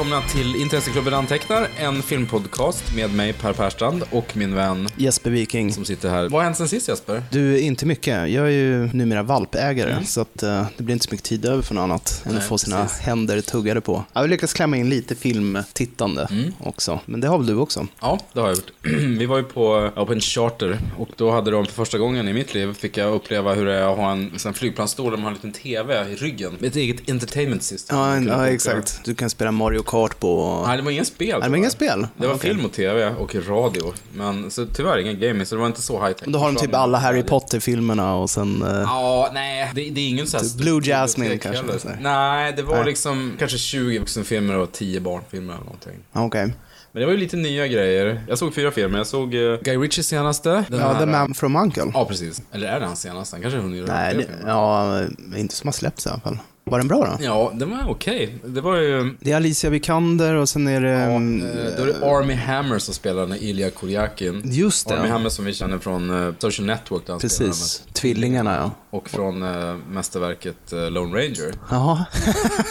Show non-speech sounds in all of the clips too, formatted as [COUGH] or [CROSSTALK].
välkomna till Intresseklubben Antecknar, en filmpodcast med mig Per Perstrand och min vän Jesper Viking. som sitter här. Vad har hänt sen sist Jesper? Du, inte mycket. Jag är ju numera valpägare, så att, eh, det blir inte så mycket tid över för något annat än Nej, att få sina precis. händer tuggade på. Jag har lyckats klämma in lite filmtittande också, men det har väl du också? Ja, det har jag gjort. [CLEARS THROAT] Vi var ju på, ja, på en charter och då hade de för första gången i mitt liv fick jag uppleva hur det är att ha en sån flygplansstol där man har en liten TV i ryggen. Ett eget entertainment system. Ja, kunde ja exakt. Du kan spela Mario Kart på... Nej, det var ingen spel. Nej, det var inga spel? Det var Okej. film och TV och radio. Men så tyvärr ingen gaming, så det var inte så high tech. Då har de typ alla Harry Potter-filmerna och sen... eh, Ja, nej, det, det är ingen sån här Typ Blue Jasmine kanske, heller. Nej, det var Nej. liksom kanske 20 vuxenfilmer och 10 barnfilmer eller någonting. Okej. Men det var ju lite nya grejer. Jag såg fyra filmer. Jag såg uh, Guy Ritchies senaste. Ja, här- The Man from Uncle. Ja, precis. Eller är det hans senaste? Han kanske har hunnit göra Nej, det, ja, inte som har släppts i alla fall. Var den bra då? Ja, den var okej. Det var ju... Det är Alicia Vikander och sen är det... Ja, mm, eh, då är det Army Hammer som spelar den Ilja Kurjakin. Just det. Army Hammer som vi känner från eh, Social Network där han Precis. Tvillingarna, ja. Och från uh, mästerverket uh, Lone Ranger. Jaha. [LAUGHS]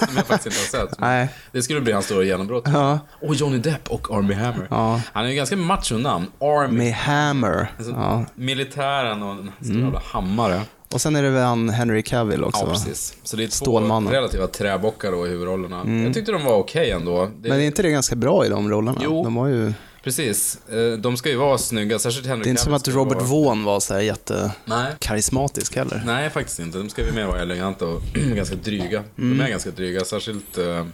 Som jag faktiskt inte har sett. Nej. Det skulle bli hans stora genombrott. Ja. Och Johnny Depp och Army Hammer. Ja. Han är ju ganska macho namn. Army. Med Hammer. Alltså, Ja. Militären och en stor jävla hammare. Och sen är det väl han Henry Cavill också Ja, precis. Så det är två Stålmannen. relativa träbockar då i huvudrollerna. Jag tyckte de var okej ändå. Det, Men är inte det ganska bra i de rollerna? Jo. De var ju... Precis. Eh, De ska ju vara snygga, särskilt Henry Det är inte som att Robert vara... Vaughn var så här jättekarismatisk heller. Nej, faktiskt inte. De ska ju mer vara eleganta och [CLEARS THROAT] ganska dryga. Mm. De är ganska dryga, särskilt eh,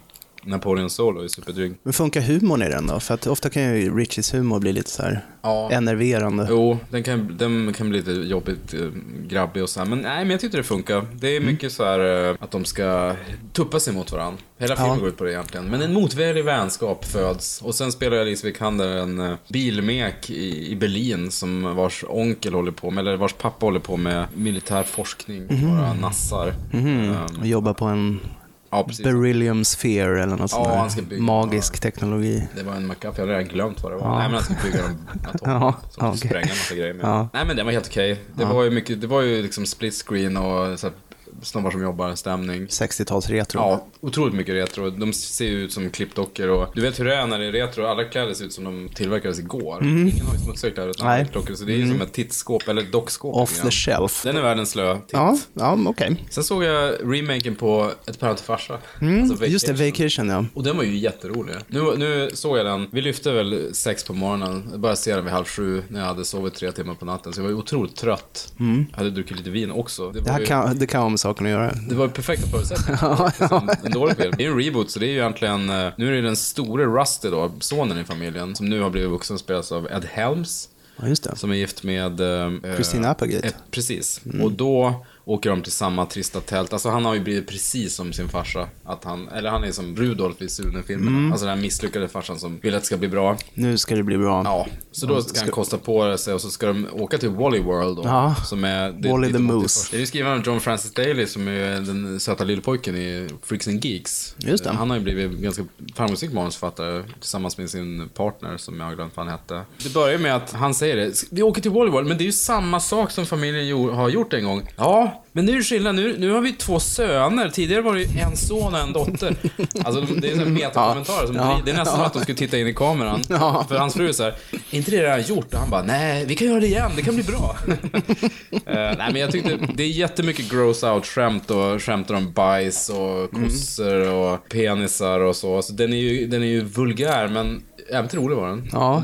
Napoleon Solo är superdryg. Men funkar humorn i den då? För att ofta kan ju Richies humor bli lite så här Ja. enerverande. Jo, den kan, den kan bli lite jobbigt eh, grabbig och så här. Men nej, men jag tyckte det funkar. Det är Mm. mycket så här eh, att de ska tuppa sig mot varandra. Hela filmen Ja. går ut på det egentligen. Men en motvillig vänskap föds. Och sen spelar Alice Vikander en uh, bilmek i, i Berlin som vars onkel håller på med, eller vars pappa håller på med militär forskning. Mhm. Några nassar. Ehm, Och jobba på en ja, precis. beryllium sphere eller något sånt Ja, där. bygga- Magisk teknologi. Det var en McGuffin, jag hade redan glömt vad det var. Ja. Nej men han ska bygga en [LAUGHS] atom. Ja, som okej. spränga en massa grejer med. Ja. Nej men den var helt okej. Det, var ju mycket, det var ju liksom split screen och så här, snubbar som jobbar, stämning. 60-tals retro. Ja, otroligt mycket retro. De ser ju ut som klippdockor och du vet hur det är när det är retro. Alla kläder ser ut som de tillverkades igår. Ingen har ju smutsiga kläder utan Mm. Klippdockor. Så det är ju som ett tittskåp eller dockskåp. Off lite the shelf. Den är världens slö titt. Ja, ja okej. Sen såg jag remaken på Ett päron till farsa. Mm, Alltså just det, Vacation ja. och den var ju jätterolig. Nu, nu såg jag den, vi lyfte väl sex på morgonen, jag började se den vid halv sju när jag hade sovit tre timmar på natten. Så jag var ju otroligt trött. Jag hade druckit lite vin också. Det Mm. Det här ju, kan, det kan med saken att göra. det var perfekta förutsättningar. [LAUGHS] Liksom, en dålig film. Det är en reboot, så det är ju egentligen, eh, nu är det den store Rusty då, sonen i familjen, som nu har blivit vuxen, spelas av Ed Helms. Ja. Som är gift med... eh, Christina Applegate. eh, precis. Och då åker de till samma trista tält. Alltså han har ju blivit precis som sin farsa. Att han, eller han är som Rudolf i Sune-filmerna. Alltså den här misslyckade farsan som vill att det ska bli bra. Nu ska det bli bra. Ja, så då ska han kosta på sig och så ska de åka till Wally World då. Ja. Som är... Det, Wally the det Moose. Det är ju skriven av John Francis Daly som är den söta lillpojken i Freaks and Geeks. Just det. Han har ju blivit ganska framgångsrik manusförfattare tillsammans med sin partner som jag har glömt vad han hette. Det börjar med att han säger det. Vi åker till Wally World, men det är ju samma sak som familjen har gjort en gång. Ja, men nu är det skillnad. Nu, nu har vi två söner. Tidigare var det ju en son och en dotter. Alltså, det är en metakommentarer som Ja. Det är nästan som att de skulle titta in i kameran. Ja. För hans fru är så här, är inte det redan gjort? Och han bara, nej, vi kan göra det igen, det kan bli bra. [LAUGHS] Eh, nej, men jag tyckte, det är jättemycket gross out-skämt och skämtar om bajs och kossor och penisar och så. så den, är ju, den är ju vulgär, men jävligt rolig var den. Ja.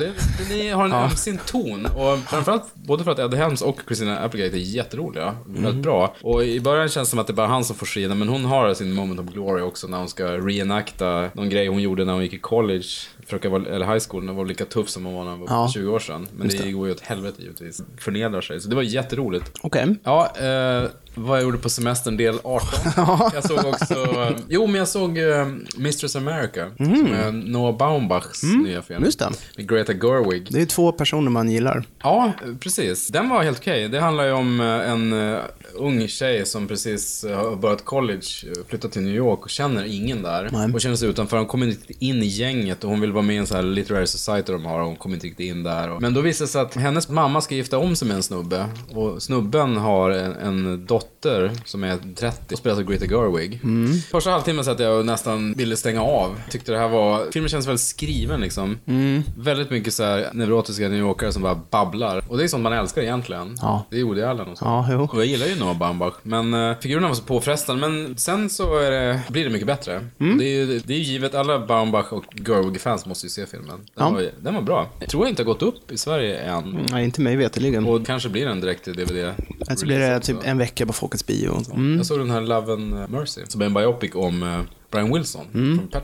Det, är, har en ömsint ton. Och framförallt, både för att Ed Helms och Christina Applegate är jätteroliga. Väldigt bra. Och i början känns det som att det är bara han som får skina, men hon har sin moment of glory också när hon ska reenacta någon grej hon gjorde när hon gick i college. Försöka vara, eller high school, när hon var lika tuff som hon var när hon var Ja. 20 år sedan. Men det, går ju åt helvete givetvis. Förnedrar sig. Så det var jätteroligt. Okej. Ja, eh, vad jag gjorde på semestern del 18. [LAUGHS] jag såg också, eh, jo men jag såg eh, Mistress America. Som är Noah Baumbachs nya film. Just det. Med Greta Gerwig. Det är två personer man gillar. Ja, precis. Den var helt okej. Det handlar ju om eh, en eh, ung tjej som precis eh, har börjat college, flyttat till New York och känner ingen där. Nej. Och känner sig utanför. Hon kommer inte riktigt in i gänget och hon vill vara med i en sån här literary society de har och hon kommer inte riktigt in där. Men då visar det sig att hennes mamma ska gifta om sig med en snubbe. Och snubben har en, en dotter fått dotter som är 30 och spelas av Greta Gerwig. Mm. Första halvtimmen satt jag och nästan ville stänga av. Tyckte det här var, filmen känns väldigt skriven liksom. Mm. Väldigt mycket så här neurotiska New Yorkare som bara babblar. Och det är sånt man älskar egentligen. Ja. Det är Woody Allen och så. Ja, jo. Och jag gillar ju Noah Baumbach, men uh, figurerna var så påfrestande. Men sen så det, blir det mycket bättre. Mm. Det, är ju, det är givet, alla Baumbach och Gerwig-fans måste ju se filmen. Den, Ja. var, den var bra. Jag tror jag inte har gått upp i Sverige än. Nej, inte mig veterligen. Och kanske blir den direkt till DVD. Så blir det typ en vecka på Folkets bio. Mm. Jag såg den här Love and Mercy, som är en biopic om eh, Brian Wilson. Från Pet...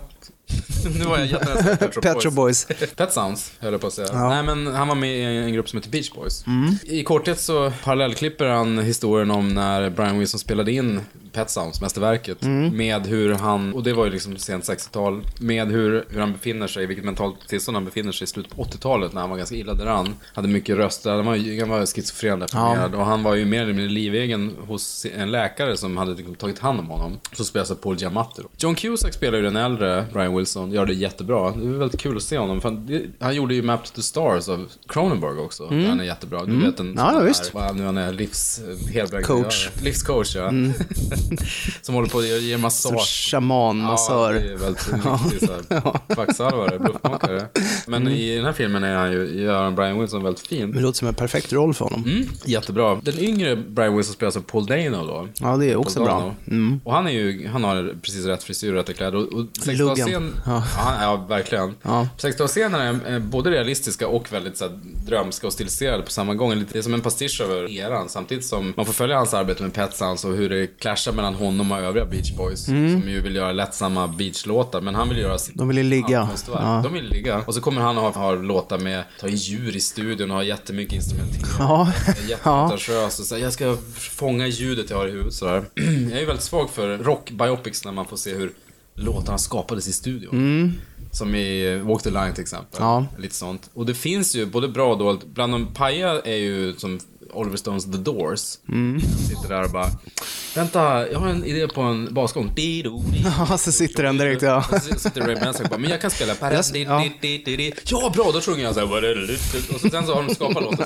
[LAUGHS] nu var jag jättenära Pet Shop Mm. Pet Shop Boys. Pet Sounds, höll jag på att säga. Ja. Nej, men han var med i en grupp som heter Beach Boys. Mm. I korthet så parallellklipper han historien om när Brian Wilson spelade in Pet Sounds, mästerverket, Mm. med hur han, och det var ju liksom sent 60-tal, med hur, hur han befinner sig, vilket mentalt tillstånd han befinner sig i slutet på 80-talet när han var ganska illa däran. Hade mycket röster, han var, ju- han var schizofren deprimerad och han var ju mer eller mindre livegen hos en läkare som hade liksom tagit hand om honom. Så spelas av Paul Giamatti då. John Cusack spelar ju den äldre Brian Wilson, gör det jättebra. Det är väldigt kul att se honom. Han, han gjorde ju Map to the Stars av Cronenberg också. Där han är jättebra. Du vet en Mm. Ja, ja, visst. Vad nu han är, livs... Coach. Ja, livscoach, ja. [LAUGHS] [LAUGHS] som håller på att ge- ge massage. Shaman, Ja, det är väldigt riktigt såhär [LAUGHS] kvacksalvare, bluffmakare. Men i den här filmen är han ju, gör Brian Wilson väldigt fin. Det låter som en perfekt roll för honom. Mm, jättebra. Den yngre Brian Wilson spelas av Paul Dano då. Ja, det är också bra. Mm. Och han är ju, han har precis rätt frisyr och rätta kläder. Och, och 60-talsscen, Luggen. ja. Ja. verkligen. Ja. 60-talsscenerna är eh, både realistiska och väldigt så här, drömska och stiliserade på samma gång. Lite- Det är som en pastisch över eran, samtidigt som man får följa hans arbete med Pet Sounds och hur det clashar mellan honom och övriga Beach Boys. Som ju vill göra lättsamma beachlåtar, men han vill göra sitt Mm. De vill ju ligga. Ja. De vill ligga. Och så kommer han att ha, ha låtar med, ta in djur i studion och ha jättemycket instrumentering. Ja. [LAUGHS] Jättepretentiös och så här, jag ska fånga ljudet jag har i huvudet sådär. [CLEARS THROAT] Jag är ju väldigt svag för rock biopics när man får se hur låtarna skapades i studion. Som i eh, Walk the Line till exempel. Mm. Ja. Lite sånt. Och det finns ju både bra och dåligt. Bland de paja är ju som Oliver Stones The Doors. Mm. Sitter där och bara Vänta, jag har en idé på en basgång. Ja, så sitter den direkt, ja. så sitter Ray Manson och bara, men jag kan spela ja. ja. ja, bra, då sjunger jag så här. Och så sen så har de skapat låten.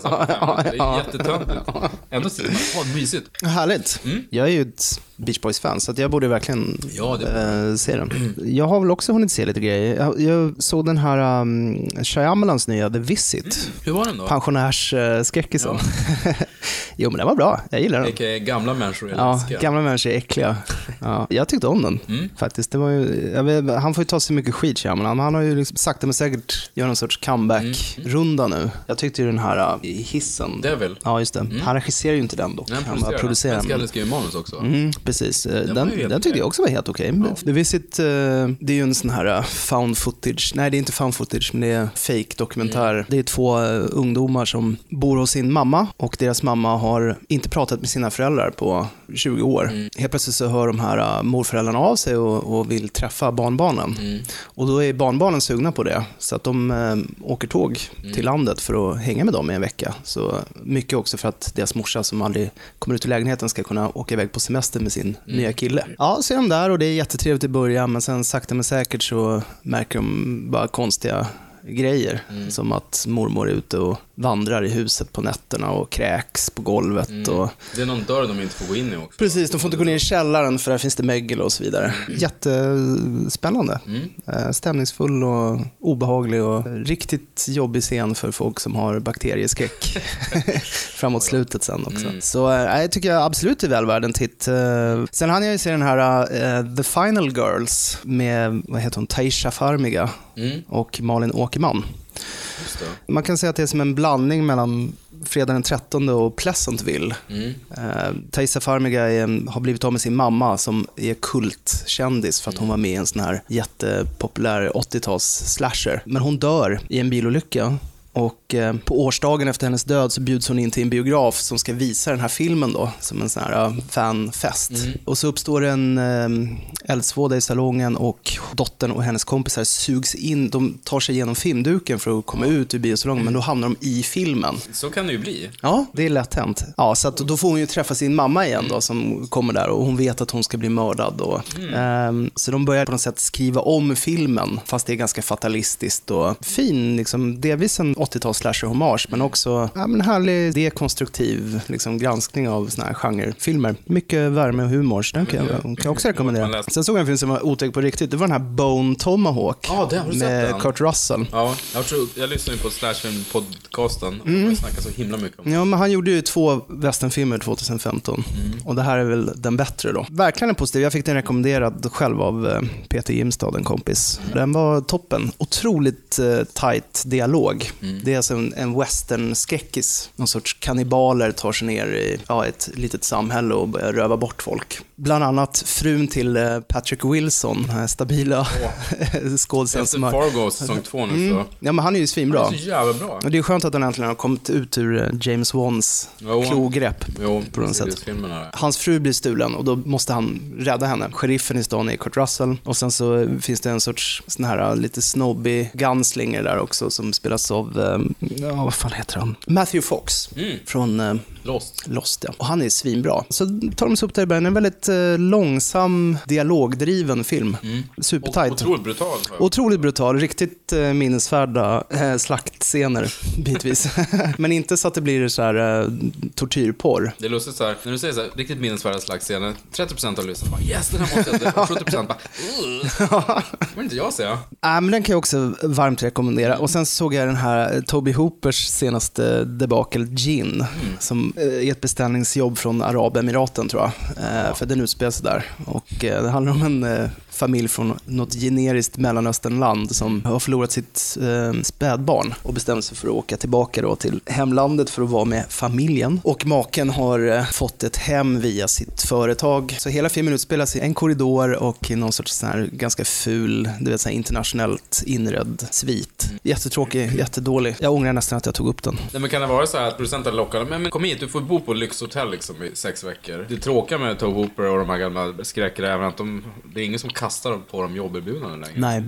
Det är jättetöntigt. Ändå sitter man, åh, mysigt. Härligt. Jag är ju ett Beach Boys-fan, så jag borde verkligen Ja, eh, se den. Jag har väl också hunnit se lite grejer. Jag, jag såg den här um, Shyamalans nya The Visit. Hur var den då? Pensionärsskräckisen. [LAUGHS] [LAUGHS] jo, men den var bra. Jag gillar den. Vilka gamla människor är Ja, läskiga. gamla människor är äckliga. [LAUGHS] Ja, jag tyckte om den Mm. faktiskt. Det var ju, vet, han får ju ta sig mycket skit, Shyamalan. Han har ju liksom sakta men säkert gör någon sorts comeback-runda nu. Jag tyckte ju den här uh, hissen. Devil. Ja, just det. Han regiserar ju inte den dock. Den han bara producerar den. den. skriver manus också. Mm, precis. Eh, Den, den, helt tyckte jag också var helt okej. The Visit, eh, det är ju en sån här eh, found footage, nej det är inte found footage, men det är fake dokumentär. Mm. Det är två ungdomar som bor hos sin mamma och deras mamma har inte pratat med sina föräldrar på 20 år. Mm. Helt plötsligt så hör de här eh, morföräldrarna av sig och, och vill träffa barnbarnen. Mm. Och då är barnbarnen sugna på det, så att de eh, åker tåg Mm. till landet för att hänga med dem i en vecka. Så mycket också för att deras morsa som aldrig kommer ut ur lägenheten ska kunna åka iväg på semester med sin Mm. nya kille. Ja, så är de där och det är jättetrevligt i början, men sen sakta men säkert så märker de bara konstiga grejer. Mm. Som att mormor är ute och vandrar i huset på nätterna och kräks på golvet. Mm. Och... Det är någon dörr de inte får gå in i också. Precis, de får inte gå ner i källaren för där finns det mögel och så vidare. Jättespännande. Mm. Eh, Stämningsfull och obehaglig och riktigt jobbig scen för folk som har bakterieskräck. [LAUGHS] Framåt slutet sen också. Mm. Så eh, jag tycker absolut det är väl värd en titt. Eh, Sen hann jag ju se den här eh, The Final Girls med, vad heter hon, Taisha Farmiga Mm, och Malin Åkerman. Man kan säga att det är som en blandning mellan Fredag den 13 och Pleasantville. Mm. Uh, Taisa Farmiga är, har blivit av med sin mamma som är kultkändis för att hon var med i en sån här jättepopulär 80-tals slasher. Men hon dör i en bilolycka och eh, på årsdagen efter hennes död så bjuds hon in till en biograf som ska visa den här filmen då, som en sån här uh, fanfest. Och så uppstår en um, eldsvåda i salongen och dottern och hennes kompisar sugs in, de tar sig igenom filmduken för att komma ut ur biosalongen, men då hamnar de i filmen. Så kan det ju bli. Ja, det är lätt hänt. Ja, så att då får hon ju träffa sin mamma igen då, som kommer där och hon vet att hon ska bli mördad. Och, ehm, så de börjar på något sätt skriva om filmen, fast det är ganska fatalistiskt och fin, liksom, delvis en 80-tals slasher-hommage, men också ja, men härlig dekonstruktiv liksom, granskning av såna här genrefilmer. Mycket värme och humor, så den kan jag, kan jag också rekommendera. Sen såg jag en film som var otäck på riktigt. Det var den här Bone Tomahawk Ja, den med? Kurt Russell. Ja, jag, tror, jag lyssnade på Slashfilm-podcasten och Mm. de snackar så himla mycket om det. Ja, men han gjorde ju två westernfilmer 2015 Mm. och det här är väl den bättre då. Verkligen en positiv. Jag fick den rekommenderad själv av eh, Peter Jimstad, en kompis. Mm. Den var toppen. Otroligt eh, tight dialog. Mm. Det är alltså en, en western-skräckis. Någon sorts kannibaler tar sig ner i ja, ett litet samhälle och börjar röva bort folk. Bland annat frun till eh, Patrick Wilson, den här stabila [LAUGHS] skådisen Efter. Fargo säsong två nu så... Mm. Ja, men han är ju Han svinbra. är så jävla bra. Och det är skönt att han äntligen har kommit ut ur eh, James Wans Jo. klogrepp. Jo, på något sätt. Hans fru blir stulen och då måste han rädda henne. Sheriffen i stan är Kurt Russell och sen så finns det en sorts sån här eh, lite snobby gunslinger där också som spelas av, ja vad fan heter han? Matthew Fox Mm. från eh, Lost. Lost ja. Och han är svinbra. Så tar de sig upp där i början. En väldigt eh, långsam, dialogdriven film. Mm. Supertight. Otroligt brutal. Otroligt brutal, riktigt eh, minnesvärda eh, slaktscener [LAUGHS] bitvis. [LAUGHS] Men inte så att det blir så här eh, tortyrporr. Det är lustigt så här, när du säger så här, riktigt minnesvärda slagsscener, 30% av lyssnarna bara yes, den här måste jag se. Och 70% bara "Ugh." [LAUGHS] Det vill inte jag säga. Äh, men den kan jag också varmt rekommendera. Och sen såg jag den här Toby Hoopers senaste debacle Gin, som eh, är ett beställningsjobb från Arabemiraten tror jag. Eh, för den utspelar sig där. Och eh, det handlar om en eh, familj från något generiskt Mellanösternland som har förlorat sitt eh, spädbarn och bestämt sig för att åka tillbaka då till hemlandet för att vara med familjen. Och maken har eh, fått ett hem via sitt företag. Så hela filmen utspelar sig i en korridor och i någon sorts sån här ganska ful, du vet, så här internationellt inredd svit. Jättetråkig, jättedålig. Jag ångrar nästan att jag tog upp den. Nej, men kan det vara så här att producenten lockade, men, men kom hit, du får bo på lyxhotell liksom i sex veckor. Det tråkiga med Toe Hooper och de här gamla skräckrävarna att de, det är ingen som kastar på dem jobberbjudanden längre. Nej,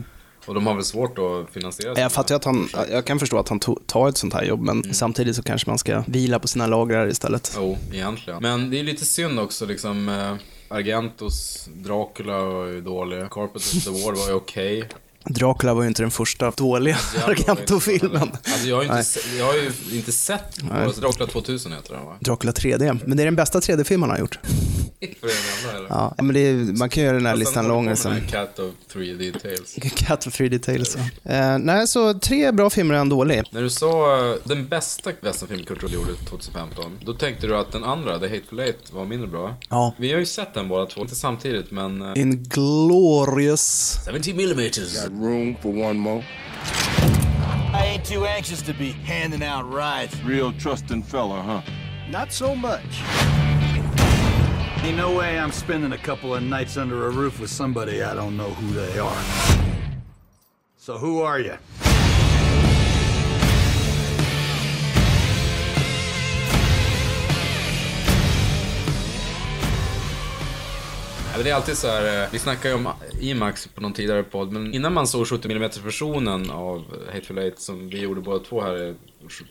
Och de har väl svårt att finansiera jag fattar att han, jag kan förstå att han tar ett sånt här jobb, men samtidigt så kanske man ska vila på sina lagrar istället. Jo, egentligen. Men det är lite synd också liksom. Eh, Argentos Dracula var ju dålig. Carpet of the War var ju okej. Dracula var ju inte den första dåliga [LAUGHS] Argento-filmen. Alltså jag har inte, se, jag har ju inte sett Nej. Dracula 2000 heter den va? Dracula 3D, men det är den bästa 3D-filmen han har gjort. [LAUGHS] För eller? Ja, men det är, man kan göra den här listan lång. det Sen. här Cat of 3D Tales. [LAUGHS] Cat of 3D Tales. Ja. Eh, nej, så tre bra filmer är en dålig. När du sa eh, den bästa westernfilm Kurt Russell gjorde 2015, då tänkte du att den andra, The Hateful Eight, var mindre bra. Ja. Vi har ju sett den båda två, inte samtidigt men... eh, Inglorious. 70 millimeters. Room for one more. I ain't too anxious to be handing out rides. Real trusting fella, huh? Not so much. Ain't no way I'm spending a couple of nights under a roof with somebody I don't know who they are. So who are you? Det är alltid så här, eh, vi snackade ju om IMAX på någon tidigare podd, men innan man såg 70 mm versionen av Hateful Eight som vi gjorde båda två här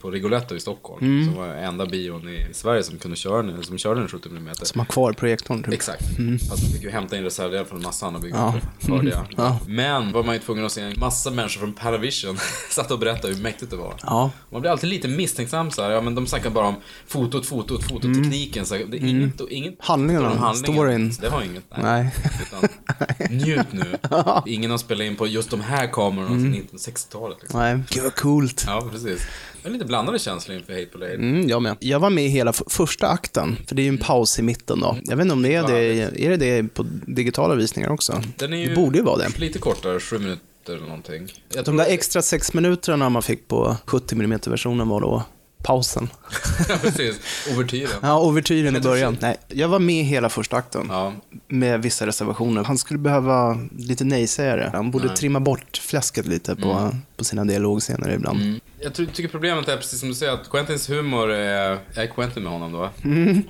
på Rigoletto i Stockholm, Mm. som var enda bion i Sverige som kunde köra den, som körde den 70 mm. Som har kvar projektorn. Typ. Exakt. Fast man fick ju hämta in reservdelar från massan och bygga Ja. upp det, hörde jag. [LAUGHS] Ja. Men var man ju tvungen att se en massa människor från Panavision [LAUGHS] satt och berättade hur mäktigt det var. Ja. Man blir alltid lite misstänksam så här. ja men de snackar bara om fotot, fotot, fototekniken. Så här, det är inget, inget Mm. Handlingarna, om handlingen. storyn. Det har inget. Nej. Utan, [LAUGHS] njut nu. Ingen har spelat in på just de här kamerorna Mm. sedan 1960-talet. Liksom. Nej, gud vad coolt. Ja, precis. Jag har lite blandade känslor inför Hateful Eight. Mm, jag med. Jag var med i hela första akten, för det är ju en paus i mitten då. Jag vet inte om det är det, är det det på digitala visningar också? Den är ju det borde ju vara det. lite kortare, sju minuter eller någonting. Jag De där extra sex minuterna man fick på 70 mm versionen var då pausen. [LAUGHS] Ja, precis. Ouvertyren. Ja, ouvertyren i början. Nej, jag var med hela första akten. Ja, Med vissa reservationer. Han skulle behöva lite nej-sägare. Han borde Nej. trimma bort fläsket lite på, på sina dialogscener ibland. Mm. Jag tycker problemet är precis som du säger att Quentins humor är... Jag är Quentin med honom då?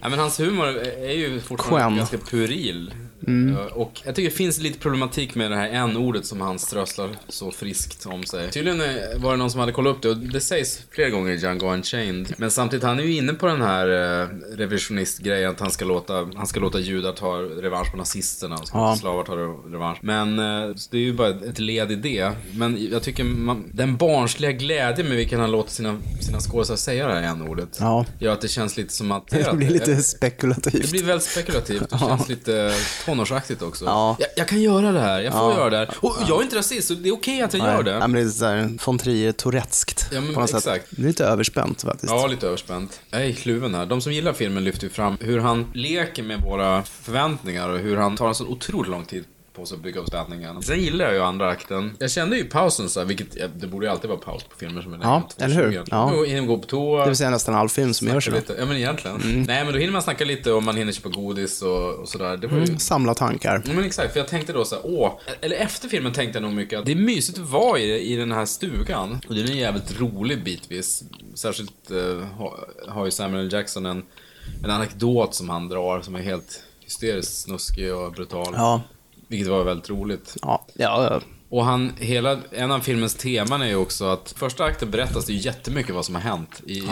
Ja, men hans humor är ju fortfarande Skäm. ganska puril. Eh, Och jag tycker det finns lite problematik med det här en-ordet som han strösslar så friskt om sig. Tydligen var det någon som hade kollat upp det och det sägs flera gånger i Django Unchained. Men samtidigt, han är ju inne på den här eh, revisionistgrejen att han ska låta, han ska låta judar ta revansch på nazisterna och ska Ja. slavar ta revansch. Men eh, det är ju bara ett led i det. Men jag tycker man, den barnsliga glädje med vilken han låter sina, sina skådespelare säga det här n-ordet Ja. gör att det känns lite som att... [LAUGHS] Det blir lite Det spekulativt. blir väldigt spekulativt och känns lite tonårsaktigt också. Ja. Jag, jag kan göra det här, jag får Ja. göra det här. Och jag är inte rasist, så det är okej att jag Nej. gör det. Ja, men det är såhär von Trier-toureskt Ja, men något sätt. exakt. Det är lite överspänt faktiskt. Ja, lite överspänt. Jag är kluven här. De som gillar filmen lyfter ju fram hur han leker med våra förväntningar och hur han tar en så otroligt lång tid på sig att bygga upp spänningen. Sen gillar jag ju andra akten. Jag kände ju pausen så här, vilket, det borde ju alltid vara paus på filmer som är Ja, eller hur? Ja. Då hinner man gå på toa. Det vill säga nästan all film som görs lite. Ja, men egentligen. Mm. Nej, men då hinner man snacka lite och man hinner köpa godis och, och sådär. Det var ju... Samla tankar. Ja, men exakt, för jag tänkte då så här, åh, eller efter filmen tänkte jag nog mycket att det är mysigt att vara i, i den här stugan. Och den är jävligt rolig bitvis. Särskilt eh, har, har ju Samuel L. Jackson en, en anekdot som han drar som är helt hysteriskt snuskig och brutal. Ja, vilket var väldigt roligt. ja, ja ja. Och han, hela, en av filmens teman är ju också att första akten berättas det ju jättemycket vad som har hänt i, i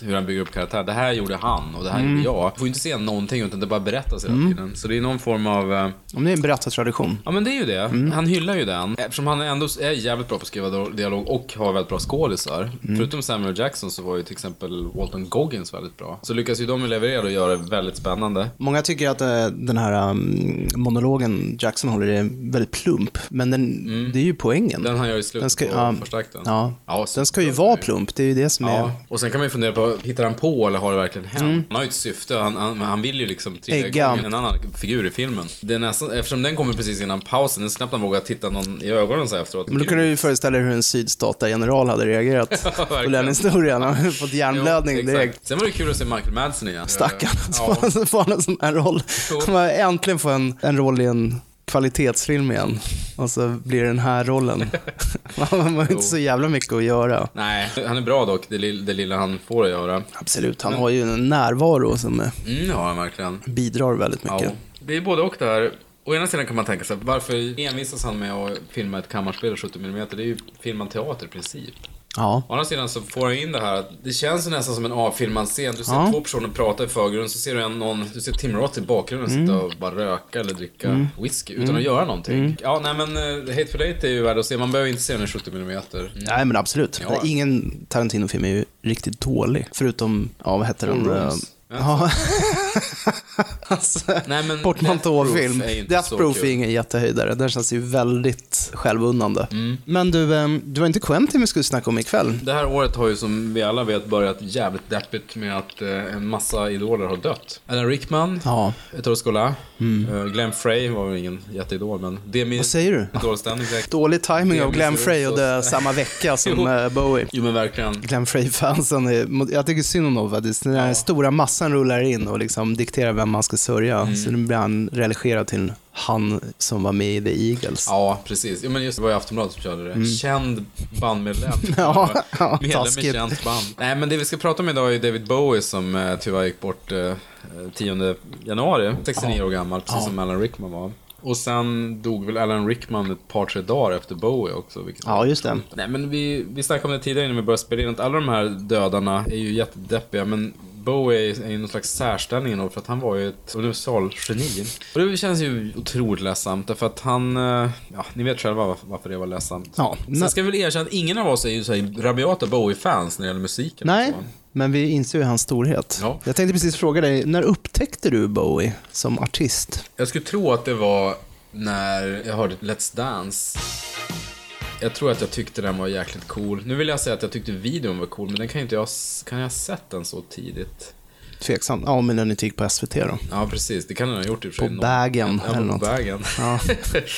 hur han bygger upp karaktär. Det här gjorde han och det här Mm. gjorde jag. får ju inte se någonting utan det bara berättas hela tiden. Så det är någon form av... eh, Om det är en berättartradition. Ja men det är ju det. Mm. Han hyllar ju den. Eftersom han ändå är jävligt bra på att skriva dialog och har väldigt bra skådisar. Mm. Förutom Samuel Jackson så var ju till exempel Walton Goggins väldigt bra. Så lyckas ju de leverera och göra det väldigt spännande. Många tycker att eh, den här um, monologen Jackson håller är väldigt plump, men den, det är ju poängen. Den han gör i slutet Den ska- på ja, första akten. Ja, Ja, den ska ju vara plump, det är ju det som är... Ja, och sen kan man ju fundera på, hittar han på eller har det verkligen hänt? Han har ju ett syfte, han, han, han vill ju liksom trigga igång en annan figur i filmen. Det är nästan, eftersom den kommer precis innan pausen, det är knappt han vågar titta någon i ögonen så efteråt. Men då kan du ju föreställa dig hur en sydstatargeneral hade reagerat [LAUGHS] på verkligen. den historien. Han hade fått Jo, hjärnblödning exakt. direkt. Sen var det kul att se Michael Madsen igen. Stackarn, Ja. så får han en sån här roll. Jo. Han äntligen får en, en roll i en kvalitetsfilm igen. Och så blir det den här rollen. [LAUGHS] Man har inte så jävla mycket att göra. Nej, han är bra dock, det, lill- det lilla han får att göra. Absolut, han har ju en närvaro som Mm, det han verkligen. bidrar väldigt Ja. mycket. Det är både och där. Å ena sidan kan man tänka sig, varför envisas han med att filma ett kammarspel i 70 mm? Det är ju filmad teater i princip. Ja. Å andra sidan så får han in det här att det känns nästan som en avfilmad scen. Du ser Ja. två personer prata i förgrunden, så ser du en, någon, du ser Tim Roth i bakgrunden Mm. sitta och bara röka eller dricka whisky utan att göra någonting. Mm. Ja, nej men uh, Hateful Eight är ju värd att se. Man behöver inte se den i 70 mm. Nej, men absolut. Ja. Ingen Tarantino-film är ju riktigt dålig. Förutom, ja, vad heter den? Eh, Ja. [LAUGHS] alltså, Nej, men portmanteaufilm. Death Proof är ingen jättehöjdare. Den känns ju väldigt självunnande. Mm. Men du, eh, det var inte Quentin vi skulle snacka om ikväll. Det här året har ju som vi alla vet börjat jävligt deppigt med att eh, en massa idoler har dött. Alan Rickman, Ja. Ettore Scola, eh, Glenn Frey var väl ingen jätteidol men Demi... Vad säger du? Dålig timing av Glenn Frey och är samma vecka som [LAUGHS] eh, Bowie. Jo men verkligen. Glenn Frey-fansen, jag tycker synd om dem faktiskt. Den här stora massan rullar in och liksom dikterar vem man ska sörja. Mm. Så nu blir han relegerad till han som var med i The Eagles. Ja, precis. Jo, men just det var ju Aftonbladet som körde det. Känd bandmedlem. Mm. [LAUGHS] Ja, ja, Medlem i känt band. Nej, men det vi ska prata om idag är David Bowie som eh, tyvärr gick bort eh, 10 januari. 69 år gammal, precis som Alan Rickman var. Och sen dog väl Alan Rickman ett par, tre dagar efter Bowie också. Ja, just det. Nej, men vi, vi snackade om det tidigare innan vi började spela in, att alla de här dödarna är ju jättedeppiga, men Bowie är ju någon slags särställning då, för att han var ju ett universalgeni. Och det känns ju otroligt ledsamt, därför att han, eh, ja, ni vet själva varför, det var ledsamt. Ja, Sen ska vi väl erkänna att ingen av oss är ju så här rabiata Bowie-fans när det gäller musiken. Nej, men vi inser ju hans storhet. Ja. Jag tänkte precis fråga dig, när upptäckte du Bowie som artist? Jag skulle tro att det var när jag hörde Let's Dance. Jag tror att jag tyckte den var jäkligt cool. Nu vill jag säga att jag tyckte videon var cool, men den kan inte jag, kan jag ha sett den så tidigt? Tveksamt. Ja, men den gick på SVT då. Ja, precis. Det kan den ha gjort i och för På sig. Bagen Ja, eller på något. Bagen. Ja.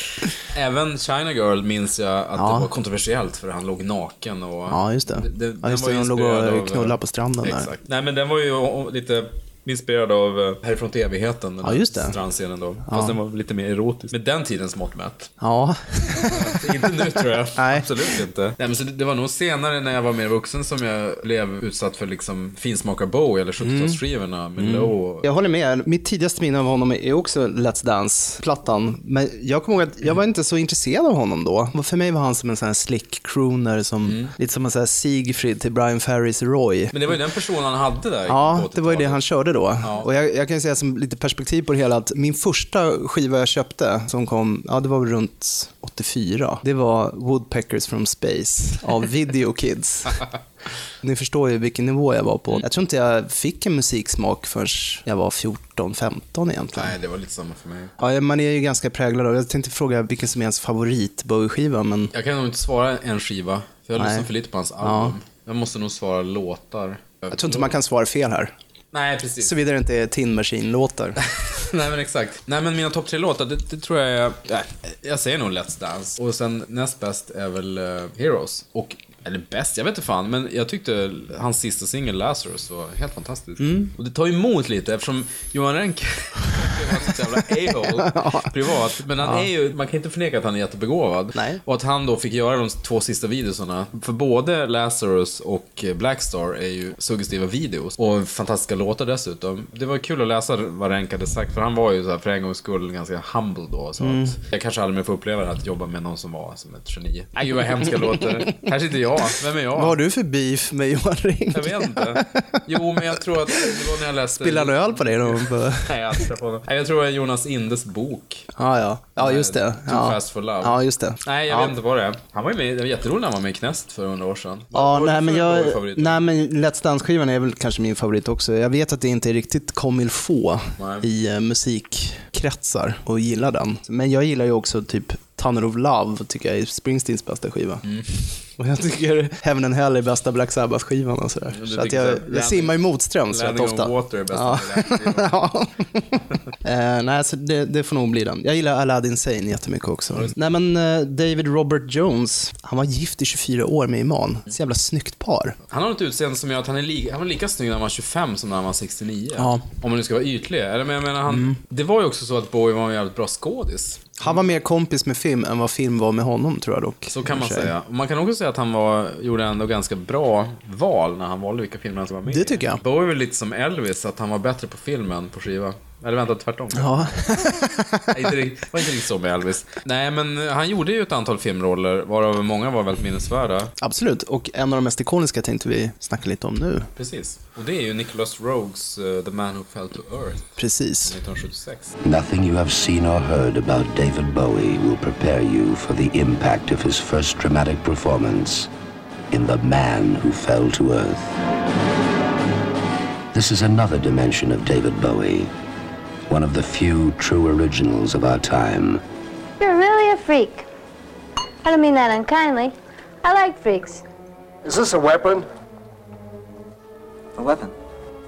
[LAUGHS] Även China Girl minns jag att Ja. det var kontroversiellt för han låg naken och... Ja, just det. den Ja, just det, de låg och av- knullade på stranden där. Exakt. Nej, men den var ju lite inspirerad av eh, Härifrån till evigheten. Den Ja, just det. Strandscenen då. Fast den var lite mer erotisk. Med den tidens mått mätt. Ja, [LAUGHS] inte nu tror jag. [LAUGHS] Nej. Absolut inte. Nej, men så det, det var nog senare när jag var mer vuxen som jag blev utsatt för liksom finsmakar Bowie eller 70-talsskivorna med Mm. Low. jag håller med. Mitt tidigaste minne av honom är också Let's Dance-plattan. Men jag kommer ihåg att jag var inte så intresserad av honom då. För mig var han som en sån här slick crooner, som, Mm. lite som en sån här Siegfried till Brian Ferrys Roy. Men det var ju den personen han hade där Ja, det var ju det 80-talet. han körde då. Ja. Och jag, jag kan säga som lite perspektiv på det hela att min första skiva jag köpte, som kom, ja det var runt 84, det var Woodpeckers from Space av Video Kids. [LAUGHS] Ni förstår ju vilken nivå jag var på. Jag tror inte jag fick en musiksmak förrän jag var 14-15 egentligen. Nej, det var lite samma för mig. Ja, man är ju ganska präglad av, jag tänkte fråga vilken som är ens favorit Bowie-skiva, men Jag kan nog inte svara en skiva, för jag lyssnar för lite på hans album. Jag måste nog svara låtar. jag tror inte man kan svara fel här. Nej, precis. Såvida det inte är Tin Machine-låtar. [LAUGHS] Nej men exakt. Nej men mina topp tre låtar, det, det tror jag är... Nej, jag säger nog Let's Dance. Och sen näst bäst är väl eh, Heroes. Och, eller bäst, jag vet inte fan. Men jag tyckte hans sista singel Lazarus var helt fantastisk. Mm. Och det tar emot lite eftersom Johan Renck [LAUGHS] jävla a-hole [LAUGHS] privat. Men han är ju, man kan inte förneka att han är jättebegåvad. Nej. Och att han då fick göra de två sista videorna. För både Lazarus och Blackstar är ju suggestiva videos. Och fantastiska låtar dessutom. Det var kul att läsa vad Renck hade sagt. För han var ju så här, för en gångs skull ganska humble då. Så Mm. att jag kanske aldrig mer får uppleva det här, att jobba med någon som var som ett geni. Gud vad hemska låter. Här [LAUGHS] sitter jag. Vem är jag? Vad har du för beef med Johan Ring? Jag vet inte. Jo, men jag tror att det var när jag läste... Spiller han öl på dig då? Nej, jag, träffat honom. Nej, jag tror det är Jonas Indes bok. Ja, ja. Ja, just det. Too Ja, fast for love. ja just det. Nej, jag ja. vet inte vad det är. Han var ju med, det var jätteroligt när han var med i Knäst för hundra år sedan. Ja, var det nej men, jag, nej men Let's Dance-skivan är väl kanske min favorit också. Jag vet att det inte är riktigt comme Nej. i eh, musikkretsar och gilla den. Men jag gillar ju också typ Tunnel of Love, tycker jag är Springsteens bästa skiva. Mm. Och jag tycker Heaven and Hell är bästa Black Sabbath-skivan och sådär. du Så att jag, jag Landing- simmar ju motströms rätt ofta. Water är bästa [LAUGHS] Ja. eh, nej, så det, det får nog bli den. Jag gillar Aladdin Sane jättemycket också. Nej, men eh, David Robert Jones, han var gift i 24 år med Iman. Så jävla snyggt par. Han har ett utseende som gör att han är lika, han var lika snygg när han var 25 som när han var 69. Ja. Om man nu ska vara ytlig. Eller men jag menar, han, Det var ju också så att Bowie var en jävligt bra skådis. Han var mer kompis med film än vad film var med honom, tror jag dock. Så kan man säga. Man kan också säga att han var, gjorde ändå ganska bra val när han valde vilka filmer han skulle vara med i. Det tycker jag. Bowie är väl lite som Elvis, att han var bättre på film än på skiva. Eller vänta, tvärtom. Ja. Nej, [LAUGHS] inte riktigt- Det var inte riktigt så med Elvis. Nej, men han gjorde ju ett antal filmroller, varav många var väldigt minnesvärda. Absolut, och en av de mest ikoniska tänkte vi snacka lite om nu. Precis. Och det är ju Nicholas Rogues uh, The Man Who Fell to Earth, Precis. 1976. Nothing you have seen or heard about David Bowie will prepare you for the impact of his first dramatic performance in The Man Who Fell to Earth. This is another dimension of David Bowie, one of the few true originals of our time. You're really a freak. I don't mean that unkindly. I like freaks. Is this a weapon? A weapon?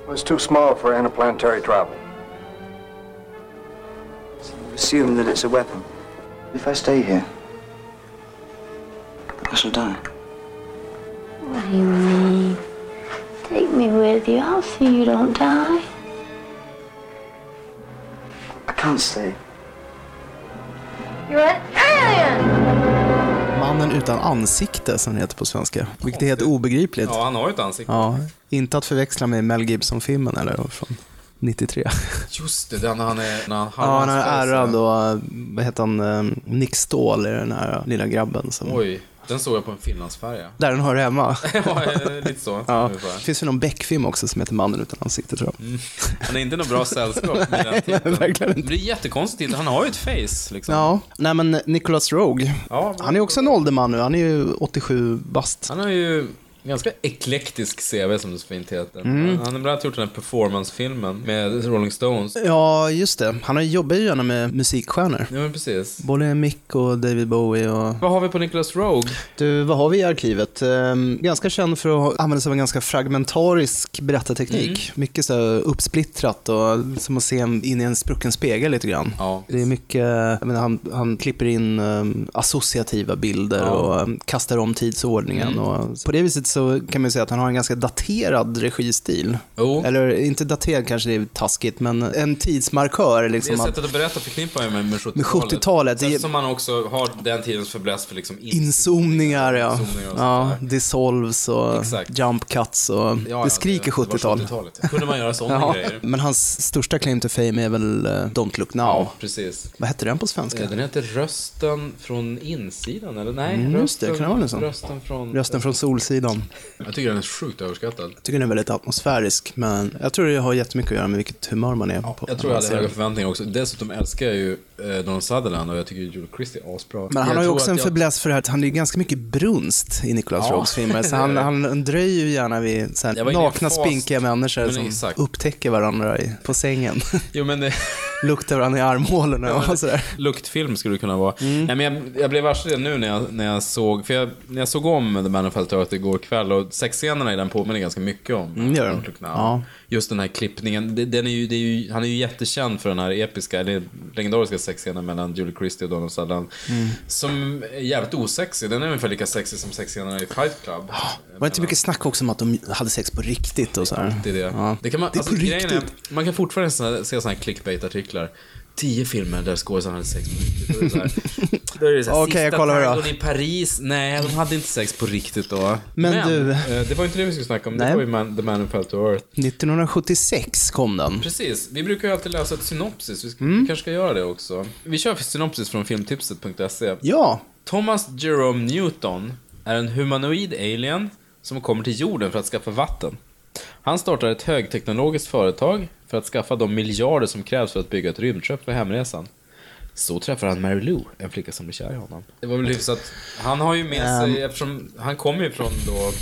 Well, it's too small for interplanetary travel. So you Assume that it's a weapon. If I stay here, I shall die. What do you mean? Take me with you. I'll see you don't die. Can't stay. You're an alien! Mannen utan ansikte, som det heter på svenska. Vilket är helt obegripligt. Ja, han har ju ett ansikte. Ja, inte att förväxla med Mel Gibson-filmen eller från 93. Just det, den han är... När han Ja, han är ärad och, vad heter han, eh, Nick Ståhl är den här lilla grabben som... Oj, den såg jag på en finlandsfärja. Där den hör hemma. [LAUGHS] ja, lite så. Ja. Det finns ju någon Beck-film också som heter Mannen utan ansikte tror jag. Han är inte något bra [LAUGHS] sällskap med den titeln. verkligen inte. Det är jättekonstigt titel. Han har ju ett face, liksom. Ja, nej men Nicholas Rogue, Ja, men- han är också en ålderman nu, han är ju 87 bast. Han har ju ganska eklektisk CV som det så fint heter. Mm. Han har bland annat gjort den här performancefilmen med Rolling Stones. Ja, just det. Han har jobbat ju gärna med musikstjärnor. Ja, men precis. Både Mick och David Bowie och... Vad har vi på Nicholas Rogue? Du, vad har vi i arkivet? Ehm, ganska känd för att använda sig av en ganska fragmentarisk berättarteknik. Mycket så uppsplittrat och som att se in i en sprucken spegel lite grann. Ja. Det är mycket, jag menar, han, han klipper in um, associativa bilder Ja. och um, kastar om tidsordningen. Och på det viset så kan man säga att han har en ganska daterad registil. Jo. Eller inte daterad kanske det är taskigt, men en tidsmarkör. Liksom, Det att- sättet att berätta förknippar jag med, med 70-talet. Med 70-talet, det Sen är- som man också har den tidens fäbless för liksom Inzoomningar, ja. inzoomningar och ja dissolves och Exakt. jump cuts och Ja, det skriker det var 70-tal. 70-talet. Kunde man göra sådana Ja, grejer? men hans största claim to fame är väl eh, Don't Look Now. Ja, precis. Vad hette den på svenska? Eh, Den heter Rösten från insidan, eller nej? Mm, just det, rösten, kan det vara sånt? Rösten från... Rösten från Solsidan. Jag tycker den är sjukt överskattad. Jag tycker den är väldigt atmosfärisk, men jag tror det har jättemycket att göra med vilket humör man är på. Jag tror jag hade höga förväntningar också. Dessutom älskar jag ju eh, Donald Sutherland och jag tycker Joel Christie är asbra. Men han Jag har ju också en jag- för det här att han är ganska mycket brunst i Nicolas Ja. Rogues filmer. Så han, [LAUGHS] han dröjer ju gärna vid så här nakna, fas- spinkiga människor som exakt. upptäcker varandra i, på sängen. Jo men. [LAUGHS] Luktar varandra i armhålorna och sådär. Luktfilm skulle det kunna vara. Mm. Nej, men jag, jag blev varse det nu när jag, när jag såg, för jag, när jag såg om The Man of Earth igår kväll och sexscenerna i den påminner ganska mycket om Mm, gör de. Don't Look Now. Ja. Just den här klippningen, det- den är ju, är ju, han är ju jättekänd för den här episka, eller legendariska sexscenen mellan Julie Christie och Donald Sutherland. Mm. Som är jävligt osexig, den är ungefär lika sexig som sexscenerna i Fight Club. Var det inte mycket snack också om att de hade sex på riktigt och så här? Det är det. Ja. det, kan man, Det är alltså, på grejen är, riktigt. man kan fortfarande se såna här clickbait-artiklar. Tio filmer där skådisarna hade sex på riktigt. Då är det så här, [LAUGHS] då är det så här, Okej, jag sista kollar tangon i Paris. Nej, de hade inte sex på riktigt då. Men du- eh, det var inte det vi skulle snacka om. Nej. Det var ju man, The Man Who Fell to Earth. 1976 kom den. Precis. Vi brukar ju alltid läsa ett synopsis. Vi, ska, Mm. vi kanske ska göra det också. Vi kör synopsis från filmtipset.se. Ja, Thomas Jerome Newton är en humanoid alien som kommer till jorden för att skaffa vatten. Han startar ett högteknologiskt företag för att skaffa de miljarder som krävs för att bygga ett rymdskepp för hemresan. Så träffar han Mary Lou, en flicka som blir kär i honom. Det var väl hyfsat. Han har ju med sig, eftersom han kommer ju från då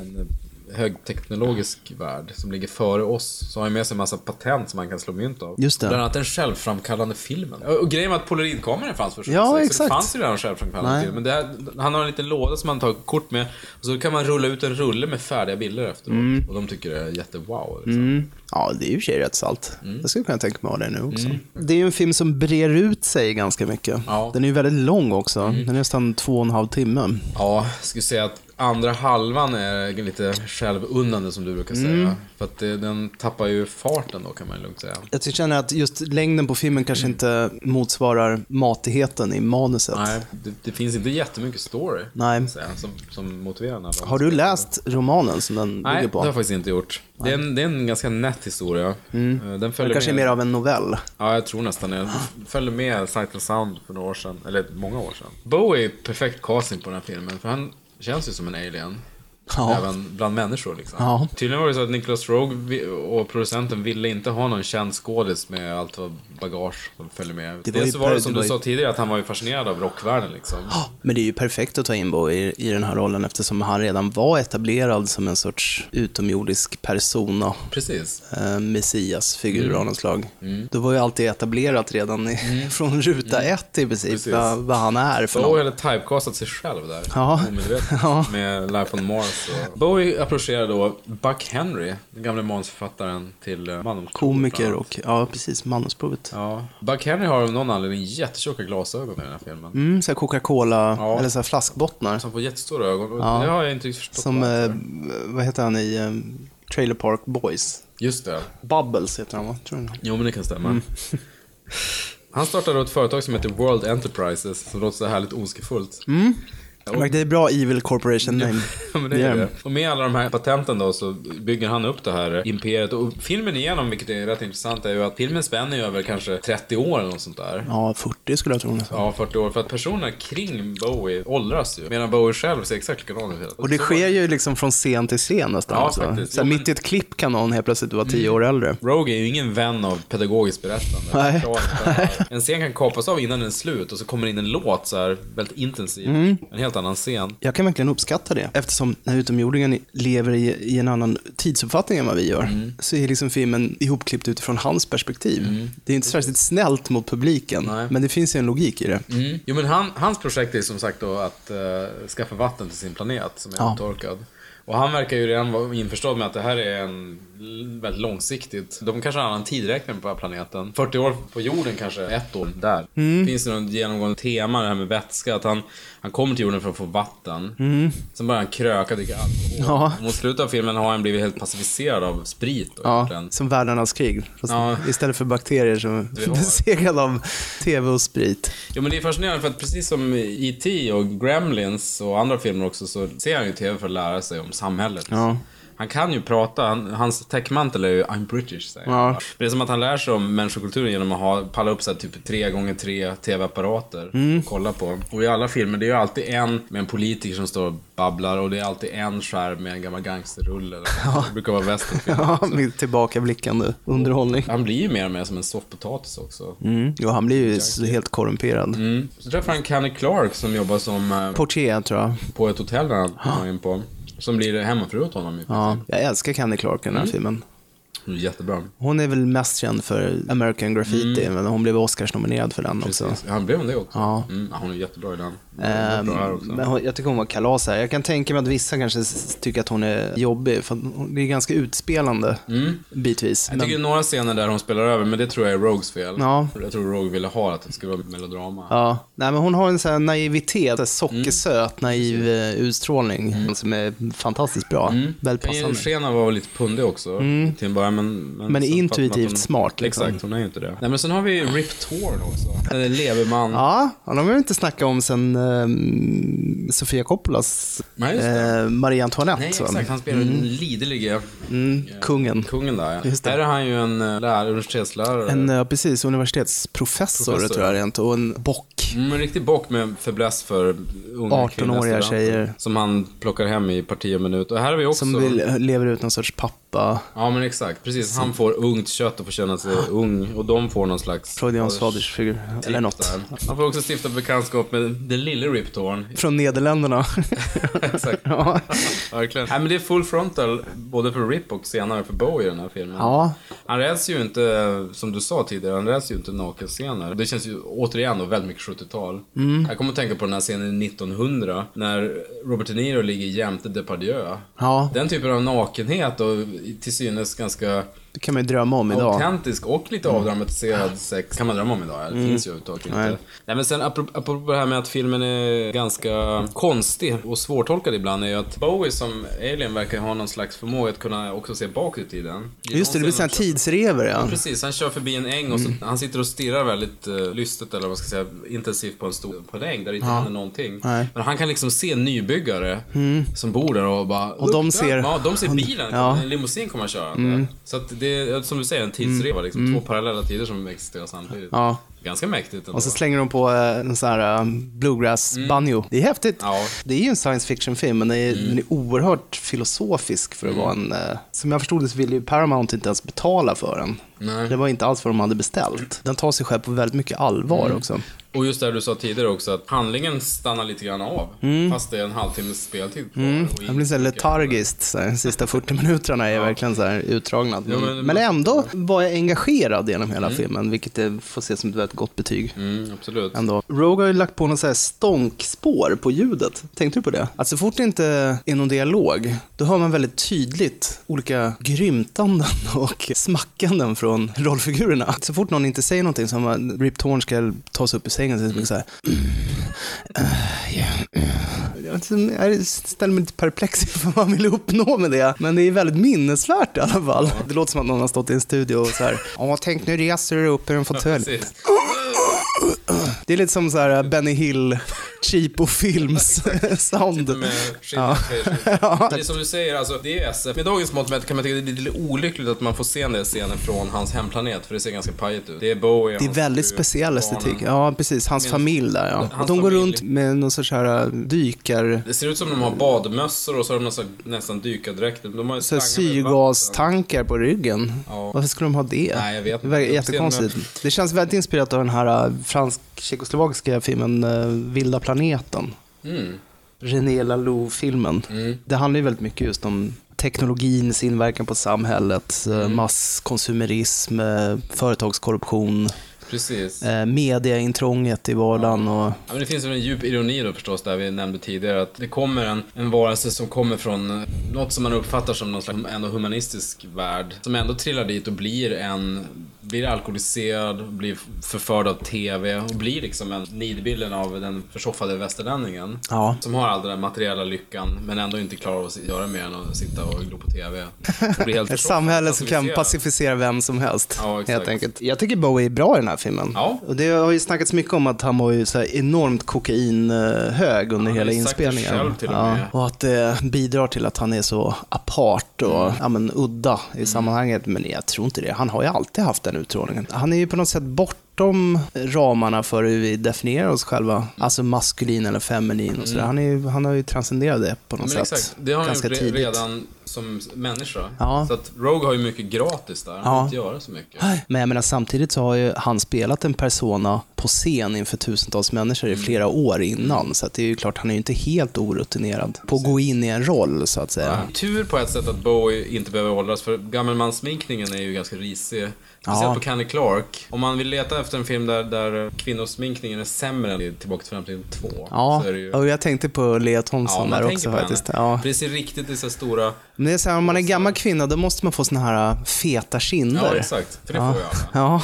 en högteknologisk värld som ligger före oss, så har han med sig en massa patent som man kan slå mynt av. Just det. Bland annat den självframkallande filmen. Och grejen var att polaroidkameran fanns först. Ja, så exakt. det fanns ju redan självframkallande Nej. film. Men det här, han har en liten låda som han tar kort med. Och så kan man rulla ut en rulle med färdiga bilder efteråt. Mm. Och de tycker det är jättewow. Liksom. Ja, det är ju i och för sig rätt salt. Mm. Jag skulle kunna tänka mig att ha det nu också. Det är ju en film som brer ut sig ganska mycket. Ja. Mm. Den är ju väldigt lång också. Den är nästan två och en halv timme. Ja, jag skulle säga att andra halvan är lite självunnande som du brukar säga. Mm. För att det, den tappar ju farten då kan man lugnt säga. Jag känner att just längden på filmen kanske inte motsvarar matigheten i manuset. Nej, det, det finns inte jättemycket story Nej. säga, som, som motiverar den här Har du läst romanen som den Nej, bygger det på? har jag faktiskt inte gjort. Det är, en, det är en ganska nätt historia. Eh, Den det kanske är med... mer av en novell. Ja, jag tror nästan det. Jag följde med Sight and Sound för några år sedan, eller många år sedan. Bowie är perfekt casting på den här filmen, för han känns ju som en alien. Ja. Även bland människor liksom. Ja. Tydligen var det så att Nicholas Rogue och producenten ville inte ha någon känd skådis med allt vad bagage som följer med. Det var Dels ju så var det som det var du sa tidigare, att han var ju fascinerad av rockvärlden liksom. Men det är ju perfekt att ta in Bowie i, i den här rollen eftersom han redan var etablerad som en sorts utomjordisk persona. Precis. Eh, Messias-figur Mm. av något slag. Det var ju alltid etablerat redan i, [LAUGHS] från ruta ett i princip, Mm. Precis. vad, vad han är för Bowie något. hade typecastat sig själv där. Ja. Omedvetet. [LAUGHS] Ja. Med Life on Mars. Och... Bowie approcherar då Buck Henry, den gamle manusförfattaren till uh, Mandomsprovet, Komiker och, ja precis, manusprovet. Ja. Buck Henry har av någon anledning jättetjocka glasögon i den här filmen. Mm, så här Coca-Cola, Ja. eller så här flaskbottnar. Som får jättestora ögon. Ja. Det har jag inte förstått Som, eh, vad heter han i eh, Trailer Park Boys? Just det. Bubbles heter han va? Tror jag. Jo, men det kan stämma. Mm. Han startade ett företag som heter World Enterprises, som låter så härligt ondskefullt. Det är bra Evil Corporation name. Ja, [LAUGHS] men det är det. Och med alla de här patenten då så bygger han upp det här imperiet. Och filmen igenom, vilket är rätt intressant, är ju att filmen spänner ju över kanske 30 år eller något sånt där. Ja, 40 skulle jag tro nästan. Ja, 40 år. För att personerna kring Bowie åldras ju. Medan Bowie själv ser exakt likadan ut. Och det sker ju liksom från scen till scen nästan. Ja, också. faktiskt. Så här, Jo, men- mitt i ett klipp kan någon helt plötsligt vara 10 år äldre. Rogue är ju ingen vän av pedagogiskt berättande. [LAUGHS] Nej. En scen kan kapas av innan den är slut och så kommer in en låt så här väldigt intensiv. Mm. En helt annan scen. Jag kan verkligen uppskatta det. Eftersom den här utomjordingen lever i, i en annan tidsuppfattning än vad vi gör. Mm. Så är liksom filmen ihopklippt utifrån hans perspektiv. Det är inte särskilt snällt mot publiken. Nej. Men det finns ju en logik i det. Mm. Jo men han, hans projekt är som sagt då att uh, skaffa vatten till sin planet som är Ja. uttorkad. Och han verkar ju redan vara införstådd med att det här är en väldigt långsiktigt. De kanske har en annan tidräkning på den här planeten. 40 år på jorden kanske, ett år där. Mm. Finns det något genomgående tema det här med vätska? Att han, han kommer till jorden för att få vatten. Sen börjar han kröka, dricka alkohol. Mm. Ja. Och mot slutet av filmen har han blivit helt pacificerad av sprit. Och Ja, egentligen. som världarnas krig. Ja. Istället för bakterier så har. [LAUGHS] besegrad av tv och sprit. Jo men det är fascinerande för att precis som E.T. och Gremlins och andra filmer också så ser han ju TV för att lära sig om samhället. Ja. Han kan ju prata, han, hans täckmantel är ju I'm British, säger Ja. han. Det är som att han lär sig om människokulturen genom att ha, palla upp så typ tre gånger tre TV-apparater Mm. och kolla på. Och i alla filmer, det är ju alltid en med en politiker som står och babblar och det är alltid en skärm med en gammal gangsterrulle. [LAUGHS] Det brukar vara westernfilm. Ja, med tillbakablickande underhållning. Han blir ju mer och mer som en soffpotatis också. Mm. Jo, han blir ju så helt korrumperad. Mm. Så träffar han Kenny Clark som jobbar som eh, Portier, tror jag. på ett hotell där han [GASPS] var in på. Som blir hemmafru åt honom i Ja, jag älskar Candy Clark i den här filmen. Jättebra. Hon är väl mest känd för American Graffiti, men hon blev Oscars-nominerad för den också. Precis. Han blev det också. Ja. Mm, ja, hon är jättebra i den. Hon Ehm, är bra här också. men hon, jag tycker hon var kalas här. Jag kan tänka mig att vissa kanske tycker att hon är jobbig, för hon- det är ganska utspelande bitvis. Mm. Jag tycker några scener där hon spelar över, men det tror jag är Rogues fel. Ja. Jag tror Rogue ville ha att det skulle vara melodrama. Ja, nej men hon har en sån här naivitet, så här sockersöt, naiv eh, utstrålning som är fantastiskt bra. Ju passande. sken vara lite pundig också till en början, men... Men, Men intuitivt hon- smart, liksom. Exakt, hon är ju inte det. Nej, men sen har vi Rip Torn också. Leverman. Ja, ja, de har vi inte snackat om sen eh, Sofia Coppolas eh, Marie Antoinette. Nej, exakt. Han spelar den liderlige Mm, kungen. kungen där. Ja. Här är han ju en uh, lärare, universitetslärare. En, ja, precis, universitetsprofessor Professor. tror jag rent, och en bock. Mm, en riktig bock med fäbless för unga 18-åriga kvinnliga studenter. tjejer. Som han plockar hem i parti och minut. Och här har vi också... Som vill, lever ut någon sorts pappa. Ja men exakt, precis. Han får ungt kött och får känna sig ung. Och de får någon slags... Freudians fadersfigur, eller Tips något. där. Han får också stifta bekantskap med den lille Rip Torn. Från Nederländerna. [LAUGHS] Exakt. ja. Verkligen. Nej men det är full frontal, både för Rip och senare för Bowie i den här filmen. ja, Han räds ju inte, som du sa tidigare, han räds ju inte nakenscener. Det känns ju återigen då väldigt mycket 70-tal. Mm. Jag kommer att tänka på den här scenen 1900, när Robert De Niro ligger jämte Depardieu. ja, Den typen av nakenhet och till synes ganska det kan man ju drömma om idag. autentisk och lite avdramatiserad sex kan man drömma om idag. Det Mm. finns ju överhuvudtaget inte. Nej. Nej. men sen apropå, apropå det här med att filmen är ganska konstig och svårtolkad ibland är ju att Bowie som alien verkar ha någon slags förmåga att kunna också se bakåt i tiden. Just det, det blir sådana här tid tidsrever ja. Precis, han kör förbi en äng och så, han sitter och stirrar väldigt uh, lystet, eller vad man ska säga, intensivt på en stor på en äng där det inte händer någonting. Nej. Men han kan liksom se nybyggare som bor där och bara... Och de "Look, ser- Ja, de ser bilen, Ja. Mm. en limousin kommer köra. Så att det är, som du säger, en tidsreva liksom. Två parallella tider som existerar samtidigt. Ja. Ganska mäktigt ändå. Och så slänger de på eh, en sån här eh, bluegrass-banjo. Det är häftigt. Mm. Ja. Det är ju en science fiction-film, men den är, den är oerhört filosofisk för att Mm. vara en... eh, Som jag förstod det så ville ju Paramount inte ens betala för den. Nej. Det var inte alls vad de hade beställt. Den tar sig själv på väldigt mycket allvar Mm. också. Och just det du sa tidigare också, att handlingen stannar lite grann av. Fast det är en halvtimmes speltid kvar. Mm. Det blir så här letargiskt. Så här, de sista 40 minuterna är verkligen så här utdragna. Ja, men, men- ändå var jag engagerad genom hela filmen, vilket det får ses som ett väldigt gott betyg. Mm, absolut. Ändå. Rogue har ju lagt på något så här stånkspår på ljudet. Tänkte du på det? Att så fort det inte är någon dialog, då hör man väldigt tydligt olika grymtanden [LAUGHS] och smackanden från rollfigurerna. Så fort någon inte säger någonting, som att Rip Torn ska ta sig upp i sängen, så är det så här... "Uh, yeah, uh." Jag ställer mig lite perplex [LAUGHS] inför vad man vill uppnå med det. Men det är väldigt minnesvärt i alla fall. Det låter som att någon har stått i en studio och så här, ja tänk nu reser du upp ur en fåtölj. [LAUGHS] Ugh! Det är lite som så här Benny Hill, cheapo films [LAUGHS] [LAUGHS] sound. Med skilda tjejer. [LAUGHS] Det är som du säger, alltså, det är SF. Med dagens mått mätt kan man tycka att det är lite olyckligt att man får se den där scenen från hans hemplanet, för det ser ganska pajigt ut. Det är Bowie, Det är väldigt fru, speciell estetik. Ja, precis. Hans familj där, ja. Hans de går familj. runt med någon sorts här äh, dykar... Det ser ut som de har badmössor och så har de nästan, nästan dykardräkter. De har Så syrgastankar på ryggen. Ja. Varför skulle de ha det? Nej, jag vet Det verkar inte. jättekonstigt. Det känns väldigt inspirerat av den här äh, fransk-tjeckoslovakiska filmen äh, Vilda planeten. Mm. René Laloux-filmen. Mm. Det handlar ju väldigt mycket just om teknologins inverkan på samhället, eh, Mm. masskonsumerism, eh, företagskorruption, Precis. eh, mediaintrånget i vardagen och Ja, men det finns väl en djup ironi då förstås, där vi nämnde tidigare, att det kommer en, en varelse som kommer från eh, något som man uppfattar som någon slags ändå humanistisk värld, som ändå trillar dit och blir en blir alkoholiserad, blir förförd av TV och blir liksom en nidbilden av den försoffade västerlänningen. Ja. Som har all den där materiella lyckan, men ändå inte klarar att göra mer än att sitta och glo på TV. [LAUGHS] Ett samhälle som kan pacificera vem som helst. Ja, exakt. helt enkelt. Jag tycker Bowie är bra i den här filmen. Ja. Och det har ju snackats mycket om att han var ju så enormt kokainhög under har hela inspelningen. själv till och ja. Och att det bidrar till att han är så apart och Mm. ja, men, udda i sammanhanget. Men jag tror inte det. Han har ju alltid haft den utstrålningen. Han är ju på något sätt bortom ramarna för hur vi definierar oss själva. Alltså maskulin eller feminin och sådär. Han, är han har ju transcenderat det på något Mm. Men sätt. exakt, det har han gjort tidigt. redan som människa. Ja. Så att Rogue har ju mycket gratis där. Han Ja. inte göra så mycket. Men jag menar samtidigt så har ju han spelat en persona på scen inför tusentals människor Mm. i flera år innan. Så att det är ju klart, han är ju inte helt orutinerad på att gå in i en roll så att säga. Tur på ett sätt att Bowie inte behöver åldras, för gammelmanssminkningen är ju ganska risig. Speciellt Ja. på Candy Clark. Om man vill leta efter en film där, där kvinnosminkningen är sämre än i Tillbaka till framtiden 2. Ja, det ju... och jag tänkte på Lea Thompson man där också faktiskt. Ja. För det ser riktigt i så stora... Men det är så här, om man är gammal kvinna då måste man få såna här äh, feta kinder. Ja, exakt. För det Ja. får ju alla. Ja.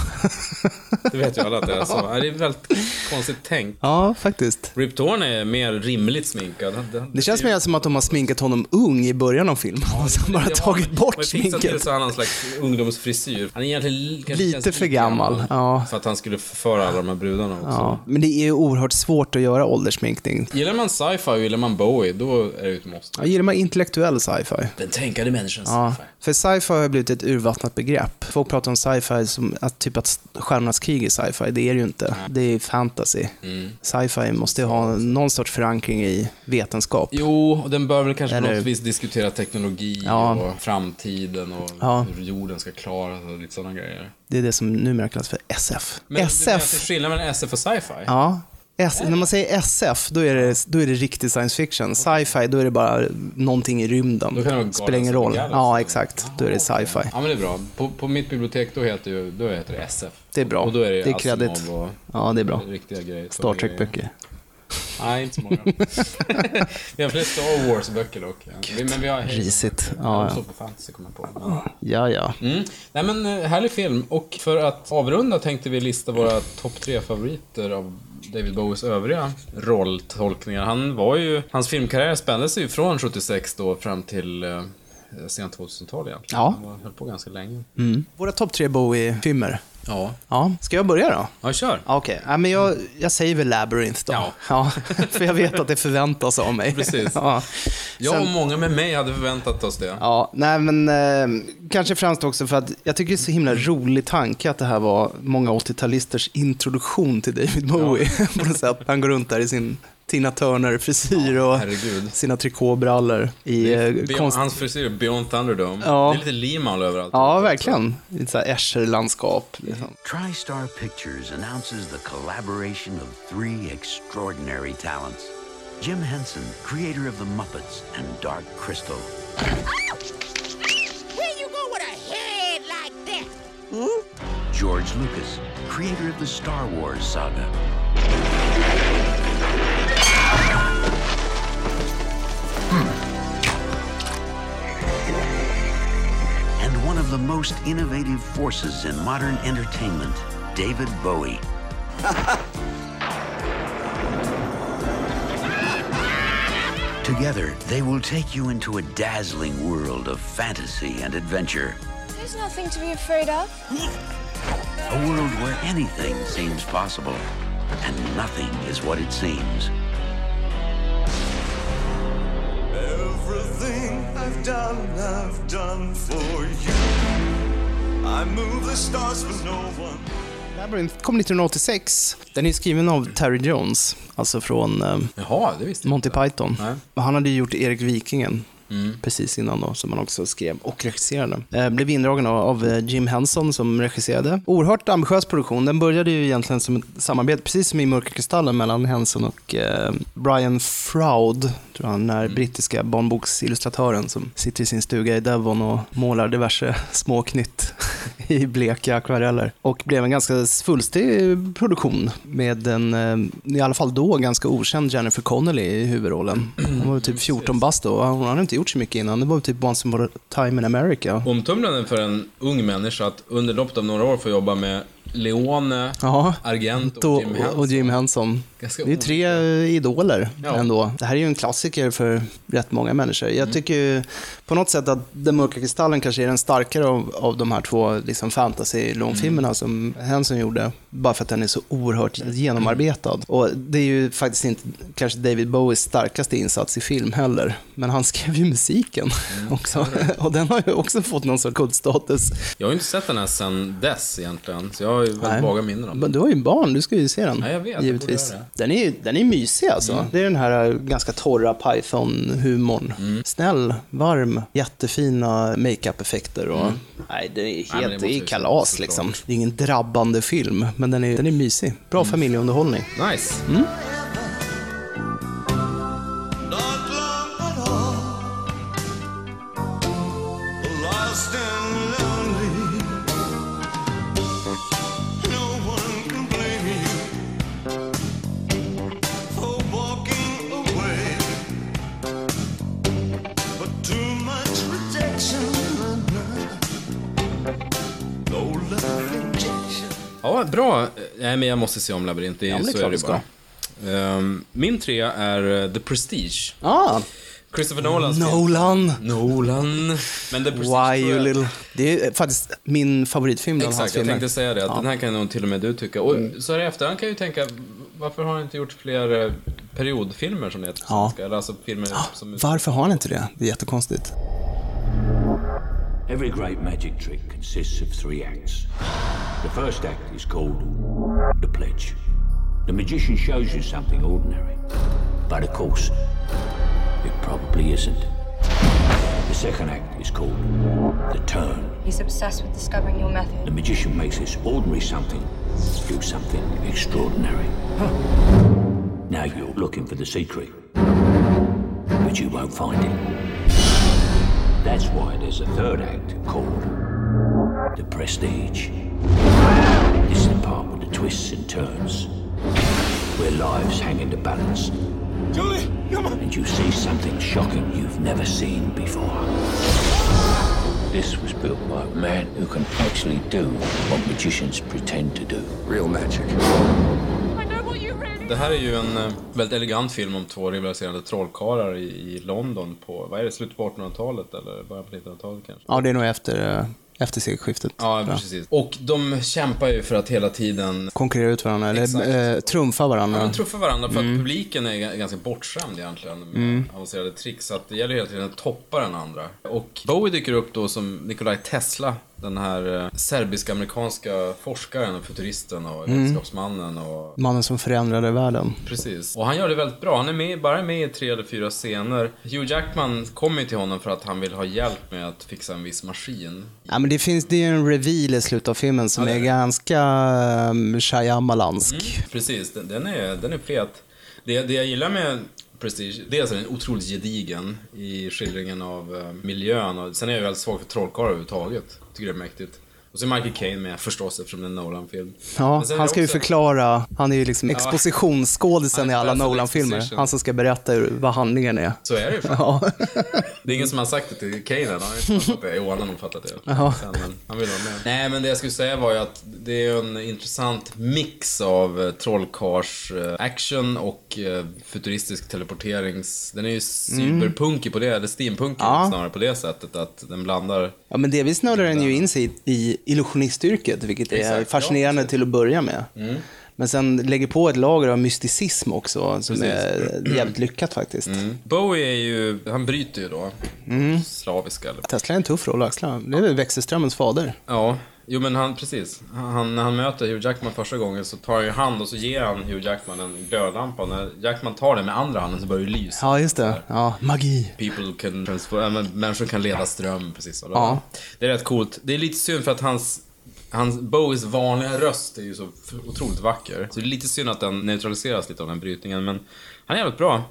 Det vet ju alla att det är så. Ja, Det är väldigt konstigt tänkt. ja, faktiskt. Rip Torn är mer rimligt sminkad. Det känns mer som att de har sminkat honom ung i början av filmen. och [LAUGHS] sen bara Det tagit bort man fixat till sminket. så har han en slags ungdomsfrisyr. Han är egentligen Lite känns för lika gammal, ja. För att han skulle förföra alla de här brudarna också. Ja, men det är ju oerhört svårt att göra ålderssminkning. Gillar man sci-fi och gillar man Bowie, då är det ett måste. Jag gillar man intellektuell sci-fi. Den tänkande människans Ja, sci-fi. för sci-fi har blivit ett urvattnat begrepp. Folk pratar om sci-fi som att, typ att stjärnornas krig är sci-fi. Det är det ju inte. Det är fantasy. Mm. Sci-fi måste ju ha någon sorts förankring i vetenskap. Jo, och den bör väl kanske på Eller- något vis diskutera teknologi Ja. och framtiden och Ja. hur jorden ska klaras och lite sådana grejer. Det är det som numera kallas för SF. Men SF, skillnad mellan SF och sci-fi? ja. S, när man säger SF, då är, det, då är det riktig science fiction. Sci-fi, då är det bara någonting i rymden. Då kan det Spelar ingen roll. Ja, exakt. Då är det sci-fi. Ja, men det är bra. På, på mitt bibliotek då heter, ju, då heter det SF. Det är bra. Och då är det, Det är och Ja, det är bra. riktiga grejer. Star Trek-böcker. Nej, inte så många. [LAUGHS] vi har fler Star Wars-böcker dock. Ja. Men vi har... Risigt. Ja, Ja, på fantasy kommer på. Men- Ja, ja. Mm. Nej men eh, härlig film. Och för att avrunda tänkte vi lista våra topp tre favoriter av David Bowies övriga rolltolkningar. Han var ju, hans filmkarriär spände sig ju från 76 då fram till eh, sent 2000-tal egentligen. Ja. Han höll på ganska länge. Våra topp tre Bowie-filmer. Ja. Ja, ska jag börja då? Ja, kör. Ja, Okej, ja, men jag, jag säger väl Labyrinth då. Ja. [LAUGHS] ja. För jag vet att det förväntas av mig. Precis. [LAUGHS] Ja. Jag och många med mig hade förväntat oss det. Ja, nej men eh, kanske främst också för att jag tycker det är så himla rolig tanke att det här var många 80-talisters introduktion till David Bowie. [LAUGHS] på något sätt. Han går runt där i sin Tina Turner-frisyr och herregud. sina trikåbrallor i eh, Beyond, konst... Hans frisyr är Beyond Thunderdome. Ja. Det är lite Limahl överallt. Ja, verkligen. Lite så här Escher-landskap. Liksom. TriStar Pictures announces the collaboration of three extraordinary talents Jim Henson, creator of The Muppets, and Dark Crystal. Where you go with a head like that? George Lucas, creator of the Star Wars saga. One of the most innovative forces in modern entertainment, David Bowie. [LAUGHS] Together, they will take you into a dazzling world of fantasy and adventure. There's nothing to be afraid of. A world where anything seems possible and nothing is what it seems. Everything I've done, I've done for you. I move the stars for no one. Labyrinth kom 1986. Den är skriven av Terry Jones, alltså från eh, Jaha, det visste jag Monty inte. Python. Nej. Han hade ju gjort Erik Vikingen precis innan då, som han också skrev och regisserade. Eh, blev indragen av, eh, Jim Henson som regisserade. Oerhört ambitiös produktion. Den började ju egentligen som ett samarbete, precis som i Mörka Kristallen, mellan Henson och eh, Brian Froud, tror jag, den här brittiska barnboksillustratören som sitter i sin stuga i Devon och målar diverse [LAUGHS] småknytt [LAUGHS] i bleka akvareller. Och blev en ganska fullstig produktion med en, eh, i alla fall då, ganska okänd Jennifer Connelly i huvudrollen. Hon var typ 14 bast då hon hade inte gjort så mycket innan. Det var typ Once upon a time in America. Omtumlande för en ung människa att under loppet av några år få jobba med Leone, Ja. Argent Och, och Jim Henson. och Jim Henson. Ganska Det är ju tre idoler Ja. ändå. Det här är ju en klassiker för rätt många människor. Jag tycker ju på något sätt att Den mörka kristallen kanske är den starkare av, av de här två liksom fantasy-långfilmerna som Henson gjorde. Bara för att den är så oerhört genomarbetad. Och det är ju faktiskt inte kanske David Bowies starkaste insats i film heller. Men han skrev ju musiken också. [LAUGHS] Och den har ju också fått någon sorts kultstatus. Jag har ju inte sett den här sen dess egentligen, så jag har ju väldigt vaga minnen om den. Men du har ju barn, du ska ju se den. Ja, jag vet, Givetvis. Den är den är mysig alltså. Det är den här eh, ganska torra Python-humorn. Mm. Snäll, varm, jättefina makeup-effekter och... Nej, det är Mm. helt, måste det är kalas såklart. liksom. Det är ingen drabbande film, men den är, den är mysig. Bra Mm. familjeunderhållning. Nice. Ja, bra. Nej, men jag måste se om Labyrint. Det är, Ja, det är så är det bara. Ehm, min tre är eh, The Prestige. Ah, Christopher Nolans. Nolan! Nolan. Men The Prestige Why you little... Det är faktiskt min favoritfilm bland hans Exakt, jag filmer. tänkte säga det. Att Ja. Den här kan nog till och med du tycka. Och så här i efterhand kan jag ju tänka, varför har han inte gjort fler eh, periodfilmer som det heter på Ja. svenska? Eller alltså filmer som... Varför har han inte det? Det är jättekonstigt. Every great magic trick consists of three acts. The first act is called the pledge. The magician shows you something ordinary, but of course, it probably isn't. The second act is called the turn. He's obsessed with discovering your method. The magician makes this ordinary something do something extraordinary. Now you're looking for the secret, but you won't find it. That's why there's a third act called the prestige. This is the part with the twists and turns, where lives hang in the balance. Julie, come on. And you see something shocking you've never seen before. This was built by a man who can actually do what magicians pretend to do. Real magic. Det här är ju en eh, väldigt elegant film om två rivaliserande trollkarlar i, i London på, vad är det, slutet på 1800-talet eller början på 1900-talet kanske? Ja, det är nog efter, eh, efter sekelskiftet. Ja, precis. Och de kämpar ju för att hela tiden Konkurrera ut varandra, Exakt. eller eh, trumfa varandra. Ja, de truffar varandra för Mm. att publiken är ga- ganska bortskämd egentligen med Mm. avancerade tricks. Så att det gäller hela tiden att toppa den andra. Och Bowie dyker upp då som Nikolaj Tesla, den här eh, serbisk-amerikanska forskaren och futuristen och Mm. vetenskapsmannen och Mannen som förändrade världen. Precis. Och han gör det väldigt bra. Han är med, bara med i tre eller fyra scener. Hugh Jackman kommer ju till honom för att han vill ha hjälp med att fixa en viss maskin. Ja, men det finns det är en reveal i slutet av filmen som Ja, är, är ganska um, Shyamalansk. Precis, den, den, är, den är fet. Det, det jag gillar med Prestige, dels är den otroligt gedigen i skildringen av eh, miljön och sen är jag väldigt svag för trollkarlar överhuvudtaget. Tycker det är mäktigt. Och så är Michael Caine med förstås eftersom det är en Nolan-film. Ja, han ska ju förklara, han är ju liksom Ja. expositionsskådisen Han i alla Nolan-filmer. Han som ska berätta hur, vad handlingen är. Så är det ju. Ja. [LAUGHS] Det är ingen som har sagt det till Kane än. Han har inte fattat det. Jo, han har nog fattat det. [LAUGHS] Jaha. Sen, men han vill vara med. Nej, men det jag skulle säga var ju att det är en intressant mix av eh, trollkars eh, action och eh, futuristisk teleporterings... Den är ju cyberpunkig på det, eller steampunkig Ja. snarare på det sättet att den blandar... Ja, men delvis snurrar den ju in sig i, i illusionistyrket, vilket är Exakt, fascinerande till att börja med. Mm. Men sen lägger på ett lager av mysticism också, som Precis. är jävligt lyckat faktiskt. Mm. Bowie är ju, han bryter ju då Mm. slaviska eller Tesla är en tuff roll att axla. Det är väl växelströmmens fader. Ja, jo men han, precis. Han, när han möter Hugh Jackman första gången så tar han ju hand och så ger han Hugh Jackman en glödlampa. När Jackman tar den med andra handen så börjar det lysa. Ja, just det. Ja, magi. People can transfer, äh, människor kan leda ström, precis. Och Ja. Det är rätt coolt. Det är lite synd för att hans, hans Bowies vanliga röst är ju så otroligt vacker. Så det är lite synd att den neutraliseras lite av den brytningen, men han är jävligt bra.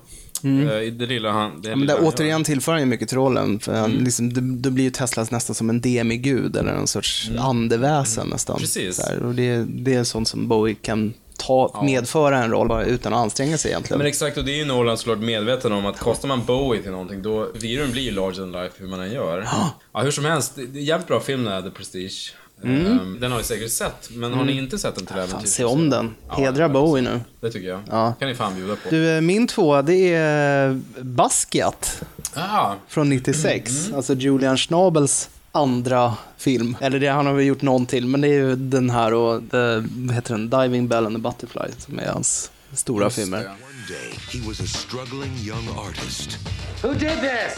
Mm. Eh, Det lilla han... Det Ja, men där, återigen tillför han ju mycket till rollen. För han, Mm. liksom, det, då blir ju Tesla nästan som en demigud eller en sorts andeväsen nästan. Mm. Precis. Så här, och det, det är sånt som Bowie kan ta, medföra en roll bara utan att anstränga sig egentligen. Men exakt, och det är ju Nolan såklart medveten om att kastar man Bowie till någonting, då figuren blir larger than life hur man än gör. [GASPS] Ja, hur som helst, det det är jävligt bra film den här, The Prestige. Mm. Ehm, Den har ni säkert sett, men har ni Mm. inte sett den till Fan, äventyr? se om den. Hedra Bowie nu. Det tycker jag. Ja. kan ni fan bjuda på. Du, eh, min tvåa, det är Basquiat Ah, från 96. Alltså Julian Schnabels andra film. Eller det, han har väl gjort någon till, men det är ju den här och, the, vad heter den, Diving Bell and the Butterfly, som är hans stora filmer. One day, he was a struggling young artist. Who did this?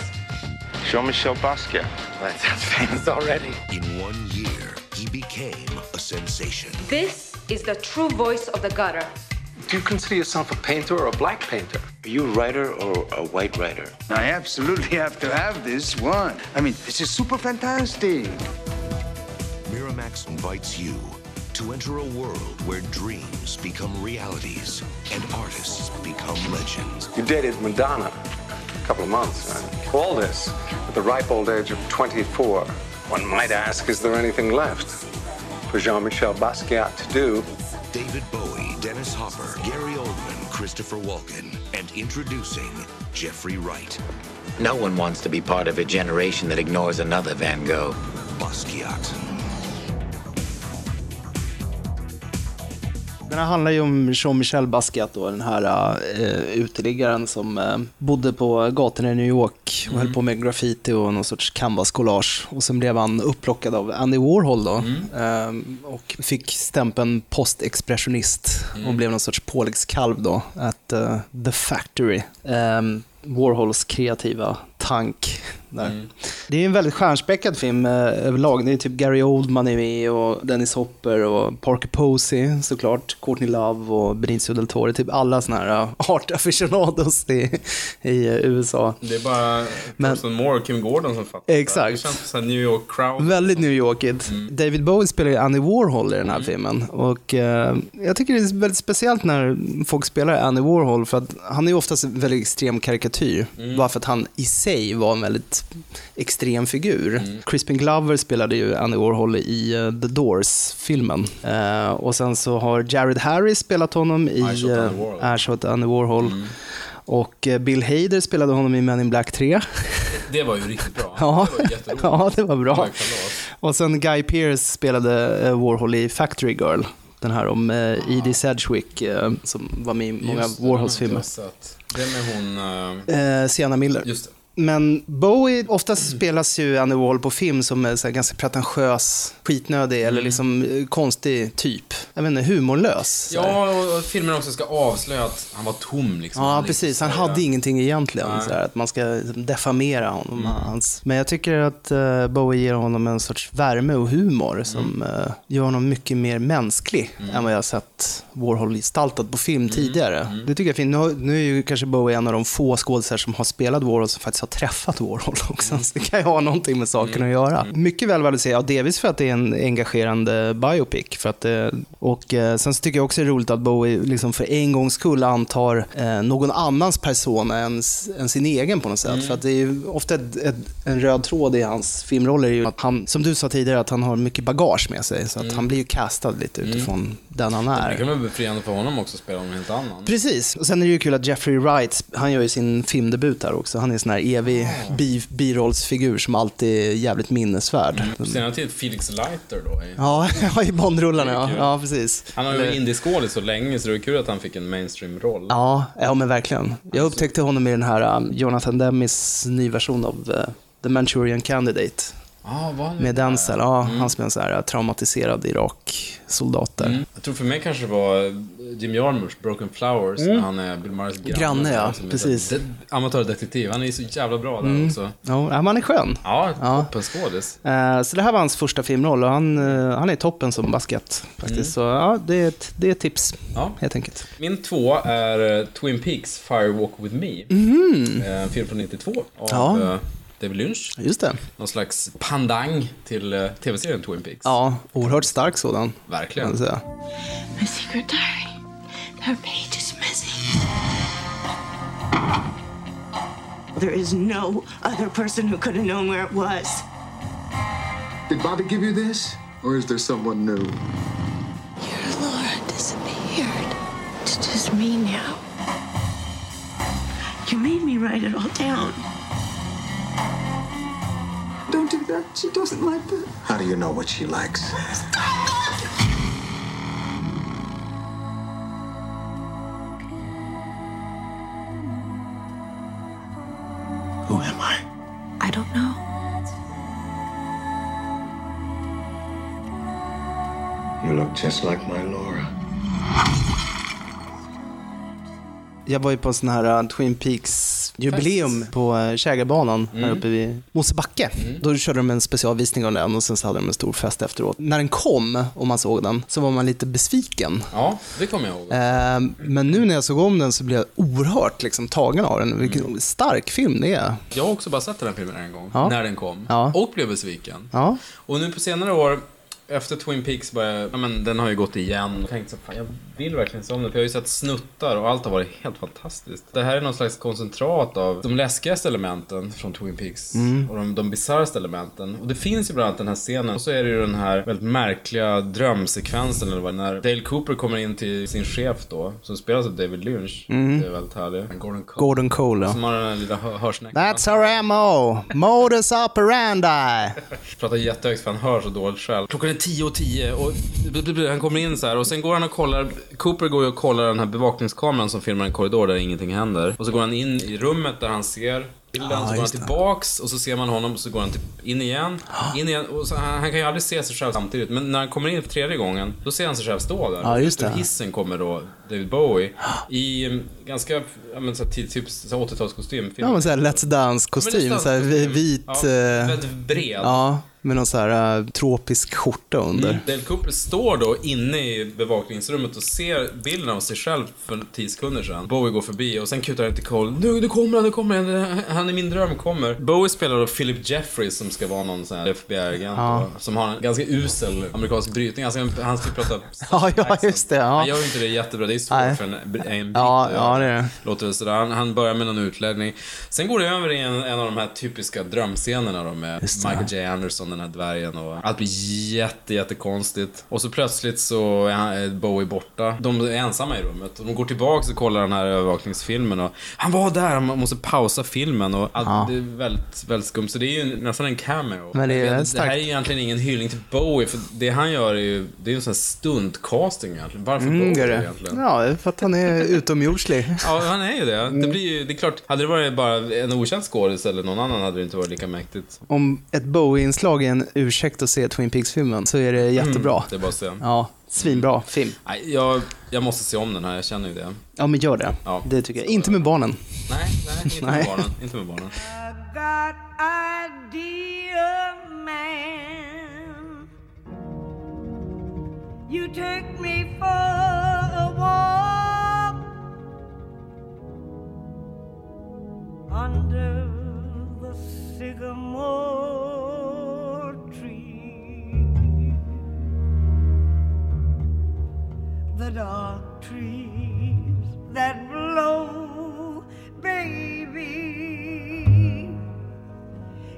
Jean-Michel Basquiat. That sounds [LAUGHS] famous already. In one year, he became a sensation. This is the true voice of the gutter. Do you consider yourself a painter or a black painter? Are you a writer or a white writer? I absolutely have to have this one. I mean, this is super fantastic. Miramax invites you to enter a world where dreams become realities and artists become legends. You dated Madonna a couple of months, right? All this at the ripe old age of 24. One might ask, is there anything left for Jean-Michel Basquiat to do? David Bowie, Dennis Hopper, Gary Oldman, Christopher Walken, and introducing Jeffrey Wright. No one wants to be part of a generation that ignores another Van Gogh. Basquiat. Den här handlar ju om Jean-Michel Basquiat då, den här uh, uteliggaren som uh, bodde på gatorna i New York och höll på med graffiti och någon sorts canvas-collage. Och sen blev han upplockad av Andy Warhol då eh, och fick stämpeln postexpressionist och blev någon sorts påläggskalv då, at uh, The Factory. Warhols kreativa tank. Där. Det är en väldigt stjärnspäckad film eh, överlag. Det är typ Gary Oldman är med och Dennis Hopper och Parker Posey såklart, Courtney Love och Benicio del Toro. Typ alla såna här uh, art aficionados i, i eh, USA. det är bara Men- Thurston Moore och Kim Gordon som fattar. Exakt. Det känns som New York crowd. Väldigt New Yorkigt. David Bowie spelar ju Andy Warhol i den här filmen. Och eh, jag tycker det är väldigt speciellt när folk spelar Andy Warhol, för att han är ju oftast en väldigt extrem karikatyr. Bara för att han i sig var en väldigt extrem figur. Crispin Glover spelade ju Andy Warhol i eh, The Doors-filmen. Eh, och sen så har Jared Harris spelat honom i I Shot Andy uh, Warhol. I Shot Andy Warhol. Och eh, Bill Hader spelade honom i Men in Black 3. Det var ju riktigt bra. Ja, Det var ja, det var bra. Och sen Guy Pearce spelade eh, Warhol i Factory Girl. Den här om eh, Edie Sedgwick eh, som var med i många Just det, Warhols den med hon... eh, Eh, Sienna Miller. Just det. Men Bowie, oftast spelas ju Andy Warhol på film som en så ganska pretentiös, skitnödig eller liksom eh, konstig typ. Jag vet inte, humorlös. Ja, och- filmen också ska avslöja att han var tom liksom. Ja, Han precis. Han liksom hade ingenting egentligen. Nej. Så här, att man ska liksom defamera honom. Hans. Men jag tycker att uh, Bowie ger honom en sorts värme och humor som eh, gör honom mycket mer mänsklig än vad jag har sett Warhol gestaltad på film tidigare. Det tycker jag är fint. Nu, nu är ju kanske Bowie en av de få skådespelare som har spelat Warhol som faktiskt har träffat Warhol också. Så det kan ju ha någonting med saken att göra. Mycket väl vad du säger. Ja, delvis för att det är en engagerande biopic. För att, eh, och eh, sen så tycker jag också det är roligt att Bowie liksom för en gångs skull antar eh, någon annans persona än, än sin egen på något sätt. För att det är ju ofta ett, ett, en röd tråd i hans filmroller är ju att han, som du sa tidigare, att han har mycket bagage med sig. Så att han blir ju castad lite utifrån den han är. Det kan vara befriande för honom också att spela någon helt annan. Precis. Och sen är det ju kul att Jeffrey Wright, han gör ju sin filmdebut här också. Han är sån här evig bi, birollsfigur som alltid är jävligt minnesvärd. På senare tid Felix Leiter då. i- Ja, [LAUGHS] i Bondrullarna ja. Ja, precis. Han har ju varit indieskådis så länge så det är kul att han fick en mainstream-roll. Ja, ja men verkligen. Jag upptäckte honom i den här um, Jonathan Demis nyversion av uh, The Manchurian Candidate. Ah, Med Denzel, ja, han som är en här traumatiserad Irak-soldat där. Mm. Jag tror för mig kanske det var Jim Jarmusch, Broken Flowers, Mm. när han är Bill Murrays granne. Granne, ja, där, som är precis. Amatördetektiv. Han är så jävla bra där Mm. också. Ja, han är skön. Ja, Ja. toppenskådis. Eh, Så det här var hans första filmroll och han, eh, han är toppen som basket faktiskt. Mm. Så ja, det är ett, det är ett tips Ja. helt enkelt. Min två är eh, Twin Peaks Firewalk with Me. Mhm. Eh, En film från 92 av Ja. David Lynch. Just det. Någon slags pandang till eh, tv-serien Twin Peaks. Ja, oerhört stark sådan. Verkligen. säga. My secret diary. That page is missing. There is no other person who could have known where it was. Did Bobby give you this? Or is there someone new? Your Laura disappeared. It's just me now. You made me write it all down. Don't do that. She doesn't like that. How do you know what she likes? Who am I? I don't know. You look just like my Laura. Jag var ju på en sån här uh, Twin Peaks jubileum på uh, Kägarbanan här Mm. uppe vid Mosebacke. Då körde de en specialvisning av den och sen så hade de en stor fest efteråt. När den kom och man såg den så var man lite besviken. Ja, det kommer jag ihåg. Eh, Men nu när jag såg om den så blev jag oerhört liksom, tagen av den. Vilken stark film det är. Jag har också bara sett den här filmen en gång, Ja. när den kom. Ja. Och blev besviken. Ja. Och nu på senare år, efter Twin Peaks började, ja men den har ju gått igen. Jag tänkte så, fan jag vill verkligen se om den, för jag har ju sett snuttar och allt har varit helt fantastiskt. Det här är någon slags koncentrat av de läskigaste elementen från Twin Peaks. Mm. Och de, de bisarraste elementen. Och det finns ju bland annat den här scenen, och så är det ju den här väldigt märkliga drömsekvensen eller vad När Dale Cooper kommer in till sin chef då, som spelas av David Lynch. Mm. Det är väldigt härligt. Gordon Cole. Gordon Cole, ja. Som har den här lilla hö- hörsnäckan. That's her MO. Modus operandi. [LAUGHS] pratar jättehögt för han hör så dåligt själv. Klockan är tio och tio och han kommer in så här och sen går han och kollar, Cooper går ju och kollar den här bevakningskameran som filmar en korridor där ingenting händer. Och så går han in i rummet där han ser bilden, Ja, så går han det. tillbaks och så ser man honom och så går han typ in igen, in igen och så, han, han kan ju aldrig se sig själv samtidigt. Men när han kommer in för tredje gången, då ser han sig själv stå där. Ja, just Ut ur det. hissen kommer då David Bowie i ganska, ja men så här, typ, typ så här 80-talskostym. Ja, men såhär Let's Dance-kostym. Ja, Så här vit... Ja, eh, väldigt bred. Ja, med någon så här eh, tropisk skjorta under. Mm. Dale Cooper står då inne i bevakningsrummet och ser bilden av sig själv för 10 sekunder sedan. Bowie går förbi och sen kutar han till Cole. Nu, nu kommer han, nu kommer han, han i min dröm kommer. Bowie spelar då Philip Jeffries som ska vara någon sån här FBI-agent Ja. som har en ganska usel amerikansk brytning. Alltså, han ska prata [LAUGHS] Ja, ja, just det. Ja. Han gör ju inte det jättebra, det är svårt Nej. för en, en britt Ja, ja, det är det. Låter det sådär. Han, han börjar med någon utläggning. Sen går det över i en, en av de här typiska drömscenerna då med. Michael J. Anderson, den här dvärgen och allt blir jätte, jätte konstigt. Och så plötsligt så är Bowie borta. De är ensamma i rummet. Och de går tillbaka och kollar den här övervakningsfilmen och han var där, man måste pausa filmen och allt, Ja. det är väldigt, väldigt skumt. Så det är ju nästan en cameo. Men det är vet, det här är ju egentligen ingen hyllning till Bowie, för det han gör är ju, det är ju en sån här stuntcasting egentligen. Varför Mm, Bowie det. egentligen? Ja, för att han är [LAUGHS] utomjordslig. Ja, han är ju det. Det blir ju, det är klart, hade det varit bara en okänd skådis eller någon annan hade det inte varit lika mäktigt. Om ett Bowie-inslag är en ursäkt att se Twin Peaks-filmen så är det jättebra. Mm, det är bara att se. Ja, svinbra film. Nej, jag, jag måste se om den här, jag känner ju det. Ja, men gör det. Ja. Det tycker jag. Inte med barnen. Nej, nej, inte Nej. med barnen. Inte med barnen. You take me for a walk under the sycamore The dark trees that blow, baby.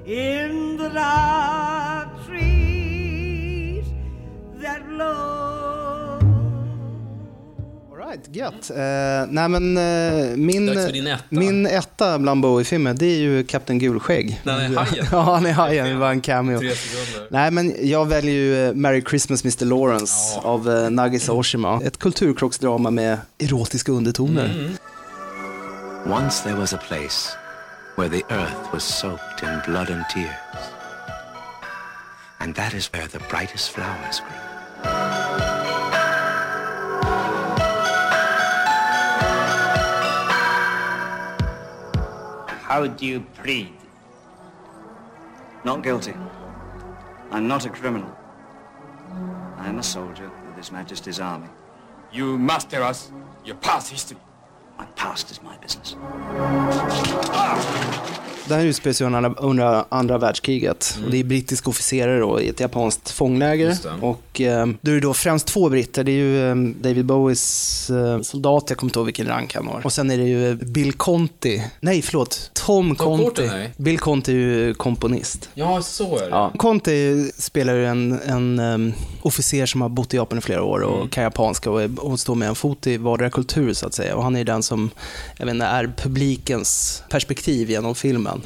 In the dark right, gött. Eh, nej men eh, min, etta. min etta bland Bowie-filmer, det är ju Kapten Gulskägg. Den är hajen. [LAUGHS] ja, han är hajen. Det var en cameo. Nej, men jag väljer ju eh, Merry Christmas Mr. Lawrence av uh, Nagisa Oshima. Ett kulturkrocksdrama med erotiska undertoner. Mm. Once there was a place where the earth was soaked in blood and tears. And that is where the brightest flowers grew. How do you plead? Not guilty. I'm not a criminal. I'm a soldier with His Majesty's army. You must tell us your past history. My past is my business. Det här utspelar sig under, under andra världskriget. Och det är brittiska officerare då, i ett japanskt fångläger. Och eh, det är då främst två britter. Det är ju eh, David Bowies eh, soldat, jag kommer inte ihåg vilken rank han har. Och sen är det ju Bill Conti. Nej, förlåt. Tom, Conti. Courtenay? Bill Conti är ju komponist. Ja, så är det. Ja. Conti spelar ju en, en um, officer som har bott i Japan i flera år och kan japanska och, är, och står med en fot i vardera kultur så att säga. Och han är den som, jag vet inte, är publikens perspektiv genom filmen.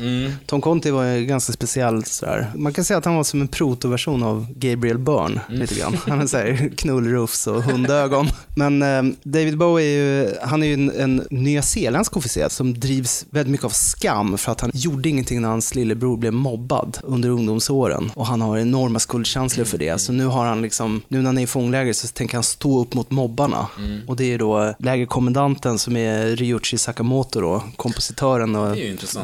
Tom Conti var ju ganska speciell sådär. Man kan säga att han var som en protoversion av Gabriel Byrne, lite grann. Han har såhär [LAUGHS] knullrufs och hundögon. Men eh, David Bowie är ju, han är ju en, en nyzeeländsk officer som drivs väldigt mycket av skam för att han gjorde ingenting när hans lillebror blev mobbad under ungdomsåren. Och han har enorma skuldkänslor för det. Så nu har han liksom, nu när han är i fångläger så tänker han stå upp mot mobbarna. Och det är då lägerkommendanten som är Ryuichi Sakamoto då, kompositören och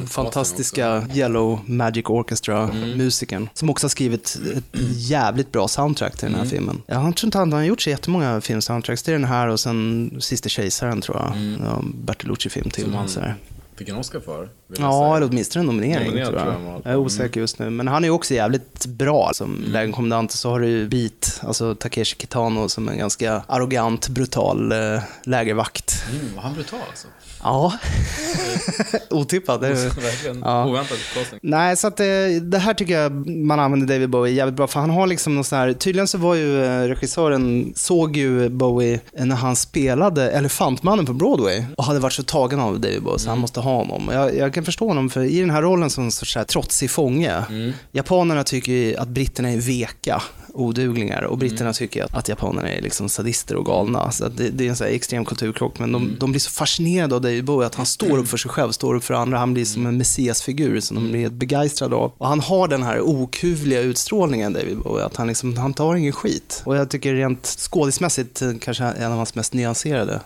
fantastiska Yellow Magic Orchestra-musikern. Som också har skrivit ett jävligt bra soundtrack till den här Mm. filmen. Ja, han tror inte han har gjort så jättemånga filmsoundtracks. Det är den här och sen Sista Kejsaren tror jag. Ja, Bertolucci-film till. Mm. Som han så här. Fick en Oscar för. Ja, eller åtminstone en nominering Nominerad tror jag. tror jag han. Jag är osäker just nu. Men han är ju också jävligt bra. Som Mm. lägerkommendant så har du Beat, alltså Takeshi Kitano som en ganska arrogant, brutal eh, lägervakt. Mm, var han brutal alltså? Ja, [LAUGHS] otippat. [LAUGHS] Verkligen Ja. oväntat casting. Nej, så att det, det här tycker jag man använder David Bowie jävligt bra. För han har liksom någon sån här, tydligen så var ju eh, regissören, såg ju Bowie när han spelade Elefantmannen på Broadway och hade varit så tagen av David Bowie så han måste ha honom. Jag, jag kan förstå honom för i den här rollen som en sorts trotsig fånge. Japanerna tycker ju att britterna är veka oduglingar och britterna tycker att, att japanerna är liksom sadister och galna. Så det, det är en här extrem kulturkrock. Men de, de blir så fascinerade av David Bowie att han står upp för sig själv, står upp för andra. Han blir som en messiasfigur som de blir helt begeistrade av. Och han har den här okuvliga utstrålningen, David Bowie, att han, liksom, han tar ingen skit. Och jag tycker rent skådismässigt kanske en av hans mest nyanserade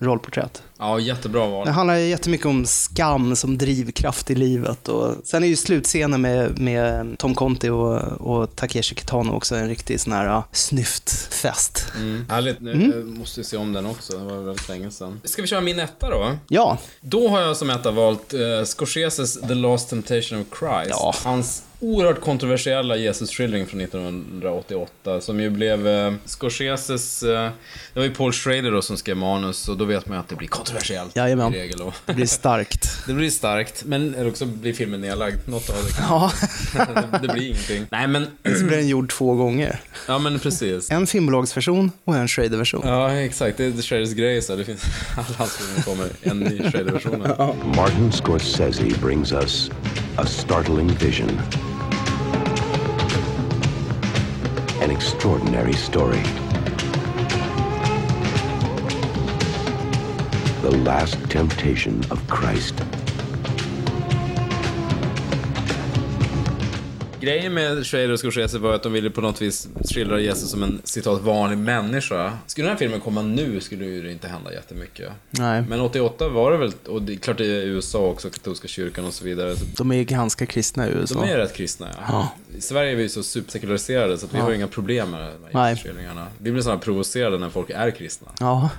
rollporträtt. Ja, jättebra val. Det handlar jättemycket om skam som drivkraft i livet. Och sen är ju slutscenen med, med Tom Conti och, och Takeshi Kitano också en riktig sån här uh, snyftfest. Mm. Härligt. Nu Mm. eh, måste vi se om den också. Det var väldigt länge sedan. Ska vi köra min etta då? Ja. Då har jag som etta valt uh, Scorseses The Last Temptation of Christ. Hans oerhört kontroversiella Jesus-skildring från 1988 som ju blev uh, Scorseses... eh, det var ju Paul Schrader då som skrev manus och då vet man ju att det blir kontroversiellt Jajamän. i regel. Då. Det blir starkt. [LAUGHS] Det blir starkt, men eller också blir filmen nedlagd. Något av det. Ja. [LAUGHS] det, det blir ingenting. Nej, men... [CLEARS THROAT] Så blir den gjord två gånger. Ja, men precis. En filmbolagsversion och en Schrader-version. Ja, exakt. Det är Schraders grej, så det finns... [LAUGHS] Alla hans filmer kommer en ny Schrader-version. Martin Scorsese brings us a startling vision. An extraordinary story. The last temptation of Christ. Grejen med Schrader och Scorsese var att de ville på något vis skildra Jesus som en citat vanlig människa. Skulle den här filmen komma nu skulle det inte hända jättemycket. Nej. Men 88 var det väl, och det är klart det är USA också, katolska kyrkan och så vidare. De är ju ganska kristna i USA. de är rätt kristna, ja. Ja. I Sverige är vi så supersekulariserade så att vi Ja. har inga problem med de här Nej. Jesus-skildringarna. Vi blir sådana provocerade när folk är kristna. Ja.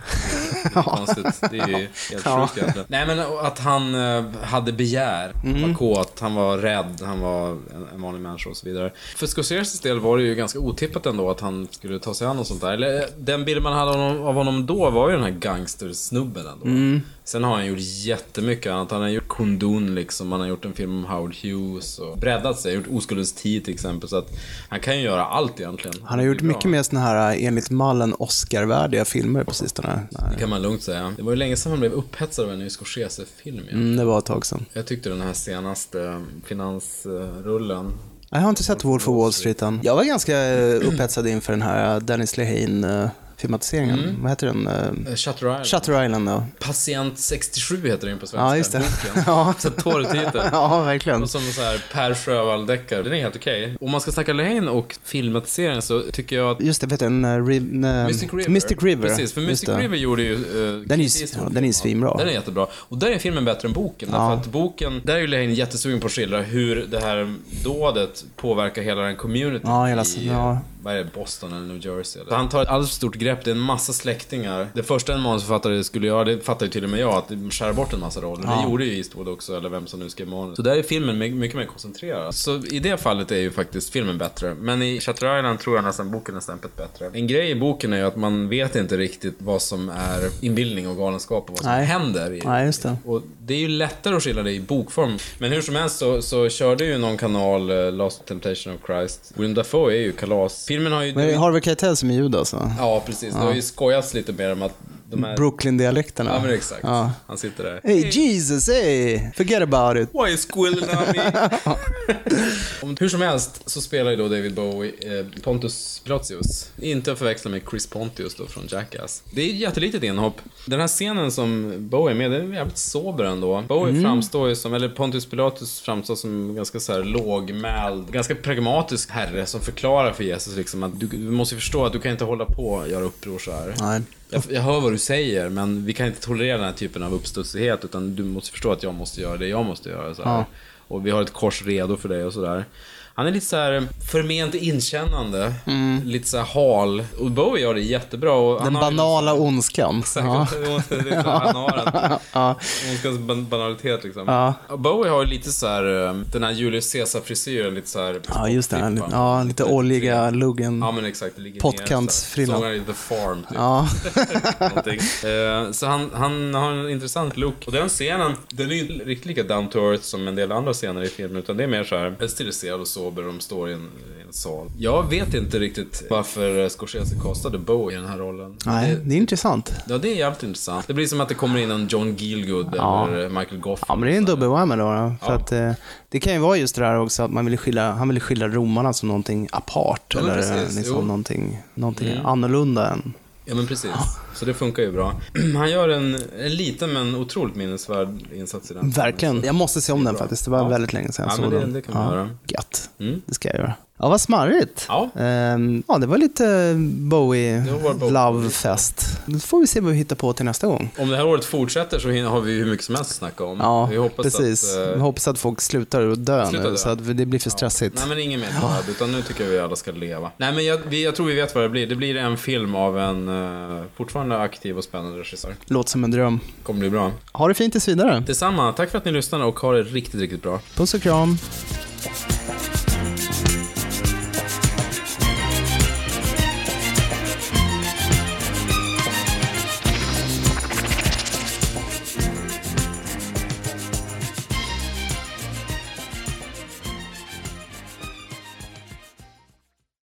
Det är [LAUGHS] konstigt. Det är ju helt Ja. sjukt egentligen. Nej men att han eh, hade begär, Mm. var kåt, han var rädd, han var en, en vanlig människa och så vidare. För Scorseses del var det ju ganska otippat ändå att han skulle ta sig an och sånt där. Eller den bild man hade av honom, av honom då var ju den här gangstersnubben ändå. Mm. Sen har han gjort jättemycket annat. Han har gjort Kundun liksom, han har gjort en film om Howard Hughes och breddat sig. Gjort Oskuldens tid till exempel. Så att han kan ju göra allt egentligen. Han har gjort bra. mycket mer såna här, enligt mallen, Oscar-värdiga filmer på sistone. Det kan man lugnt säga. Det var ju länge sedan man blev upphetsad av en ny Scorsese-film. Mm, det var ett tag sedan. Jag tyckte den här senaste finansrullen Jag har inte sett Wolf of Wall Street än. Jag var ganska eh, upphetsad inför den här Dennis Lehane eh, filmatiseringen. Mm. Vad heter den? eh, Eh, Shutter Island. Shutter Island, ja. Patient 67 heter den på svenska. Ja, just det. Boken. [LAUGHS] Ja. Så torr titel. [LAUGHS] Ja, verkligen. Och som så här Per Sjövall-deckare. Den är helt okej. Om man ska snacka Lehane och filmatiseringen så tycker jag att Just det, vet du, en, uh, ri- eh, Mystic River. Mystic River. Precis, för Mystic. River gjorde ju... Uh, Den är ja, den är svinbra. Den är jättebra. Och där är filmen bättre än boken. Ja. Därför att boken, där är ju Lehane jättesugen på att skildra hur det här dådet påverkar hela den communityn Ja, hela, i ja, vad är det, Boston eller New Jersey. Eller? Han tar ett alldeles för stort grepp, det är en massa släktingar. Det första en manusförfattare skulle göra, det fattar ju till och med jag, att skära bort en massa roller. Ja. Det gjorde ju Eastwood också, eller vem som nu skrev manus. Så där är filmen my- mycket mer koncentrerad. Så i det fallet är ju faktiskt filmen bättre. Men i Shutter Island tror jag nästan boken är stämpet bättre. En grej i boken är ju att man vet inte riktigt vad som är inbildning och galenskap och vad som Nej. händer. I, Nej, just det. och det är ju lättare att skilja det i bokform. Men hur som helst så, så körde ju någon kanal eh, Lost Temptation of Christ. William Dafoe är ju kalas. Filmen har ju... Men det är Harvey Keitel som är Judas va? Ja, precis. Det Ja. har ju skojats lite mer om att här... Brooklyn-dialekterna. Ja, men exakt. Ja. Han sitter där. Hey Jesus, hey! Forget about it. Why is squilling on me? Hur som helst så spelar ju då David Bowie eh, Pontus Pilacius. Inte att förväxla med Chris Pontius då från Jackass. Det är ett jättelitet inhopp. Den här scenen som Bowie är med, den är jävligt sober ändå. Bowie Mm. framstår ju som, eller Pontus Pilatus framstår som ganska så här lågmäld, ganska pragmatisk herre som förklarar för Jesus liksom att du, du måste förstå att du kan inte hålla på och göra uppror så här. Nej. Jag, jag hör vad du säger, men vi kan inte tolerera den här typen av uppstudsighet, utan du måste förstå att jag måste göra det jag måste göra. Så här. Ja. Och vi har ett kors redo för dig och sådär. Han är lite så här förment inkännande, lite så här hal. Och Bowie gör det jättebra. Och Mm. Den han har banala ondskan. Exakt, Ja. så han har. [LAUGHS] Ondskans ban- banalitet liksom. Ja. Bowie har ju lite så här, eh, den här Julius Caesar-frisyren, lite så här Ja, just det. Han- Ja, lite oljiga luggen. Ja men exakt, Pottkantsfrillan. Sångare i The Farm typ. Ja. [LAUGHS] Eh, så han, han har en intressant look. Och den scenen, den är ju riktigt lika down to earth som en del andra scener i filmen. Utan det är mer så här stiliserad och sober. De står i en, i en sal. Jag vet inte riktigt varför Scorsese castade Bowie i den här rollen. Nej, det är intressant. Ja, det är jävligt intressant. Det blir som att det kommer in en John Gielgud Ja. eller Michael Goff. Ja, men det är en dubbel-whammy då. då. För Ja. att, eh, det kan ju vara just det där också att man vill skilja, han vill skilja romarna som någonting apart. Ja, eller precis, liksom jo. någonting, någonting Mm. annorlunda än... Ja men precis. [LAUGHS] Så det funkar ju bra. [CLEARS THROAT] Han gör en, en liten men otroligt minnesvärd insats i den. Verkligen. Jag måste se om den faktiskt. Det var Ja. väldigt länge sedan jag Ja, såg det- den. det kan man göra. Gött. Mm. Det ska jag göra. Ja, vad smarrigt. Ja. Ehm, ja, det var lite Bowie Det var Bowie. Love-fest. Då får vi se vad vi hittar på till nästa gång. Om det här året fortsätter så har vi hur mycket som helst att snacka om. Ja, vi hoppas precis. Att, eh, Vi hoppas att folk slutar att dö Slutar nu, dö. så att det blir för stressigt. Nej men ingen mer död, utan nu tycker jag vi alla ska leva. Nej men jag, vi, jag tror vi vet vad det blir. Det blir en film av en uh, fortfarande aktiv och spännande regissör. Låter som en dröm. Kommer bli bra. Ha det fint tills vidare. Detsamma, tack för att ni lyssnade och ha det riktigt, riktigt bra. Puss och kram.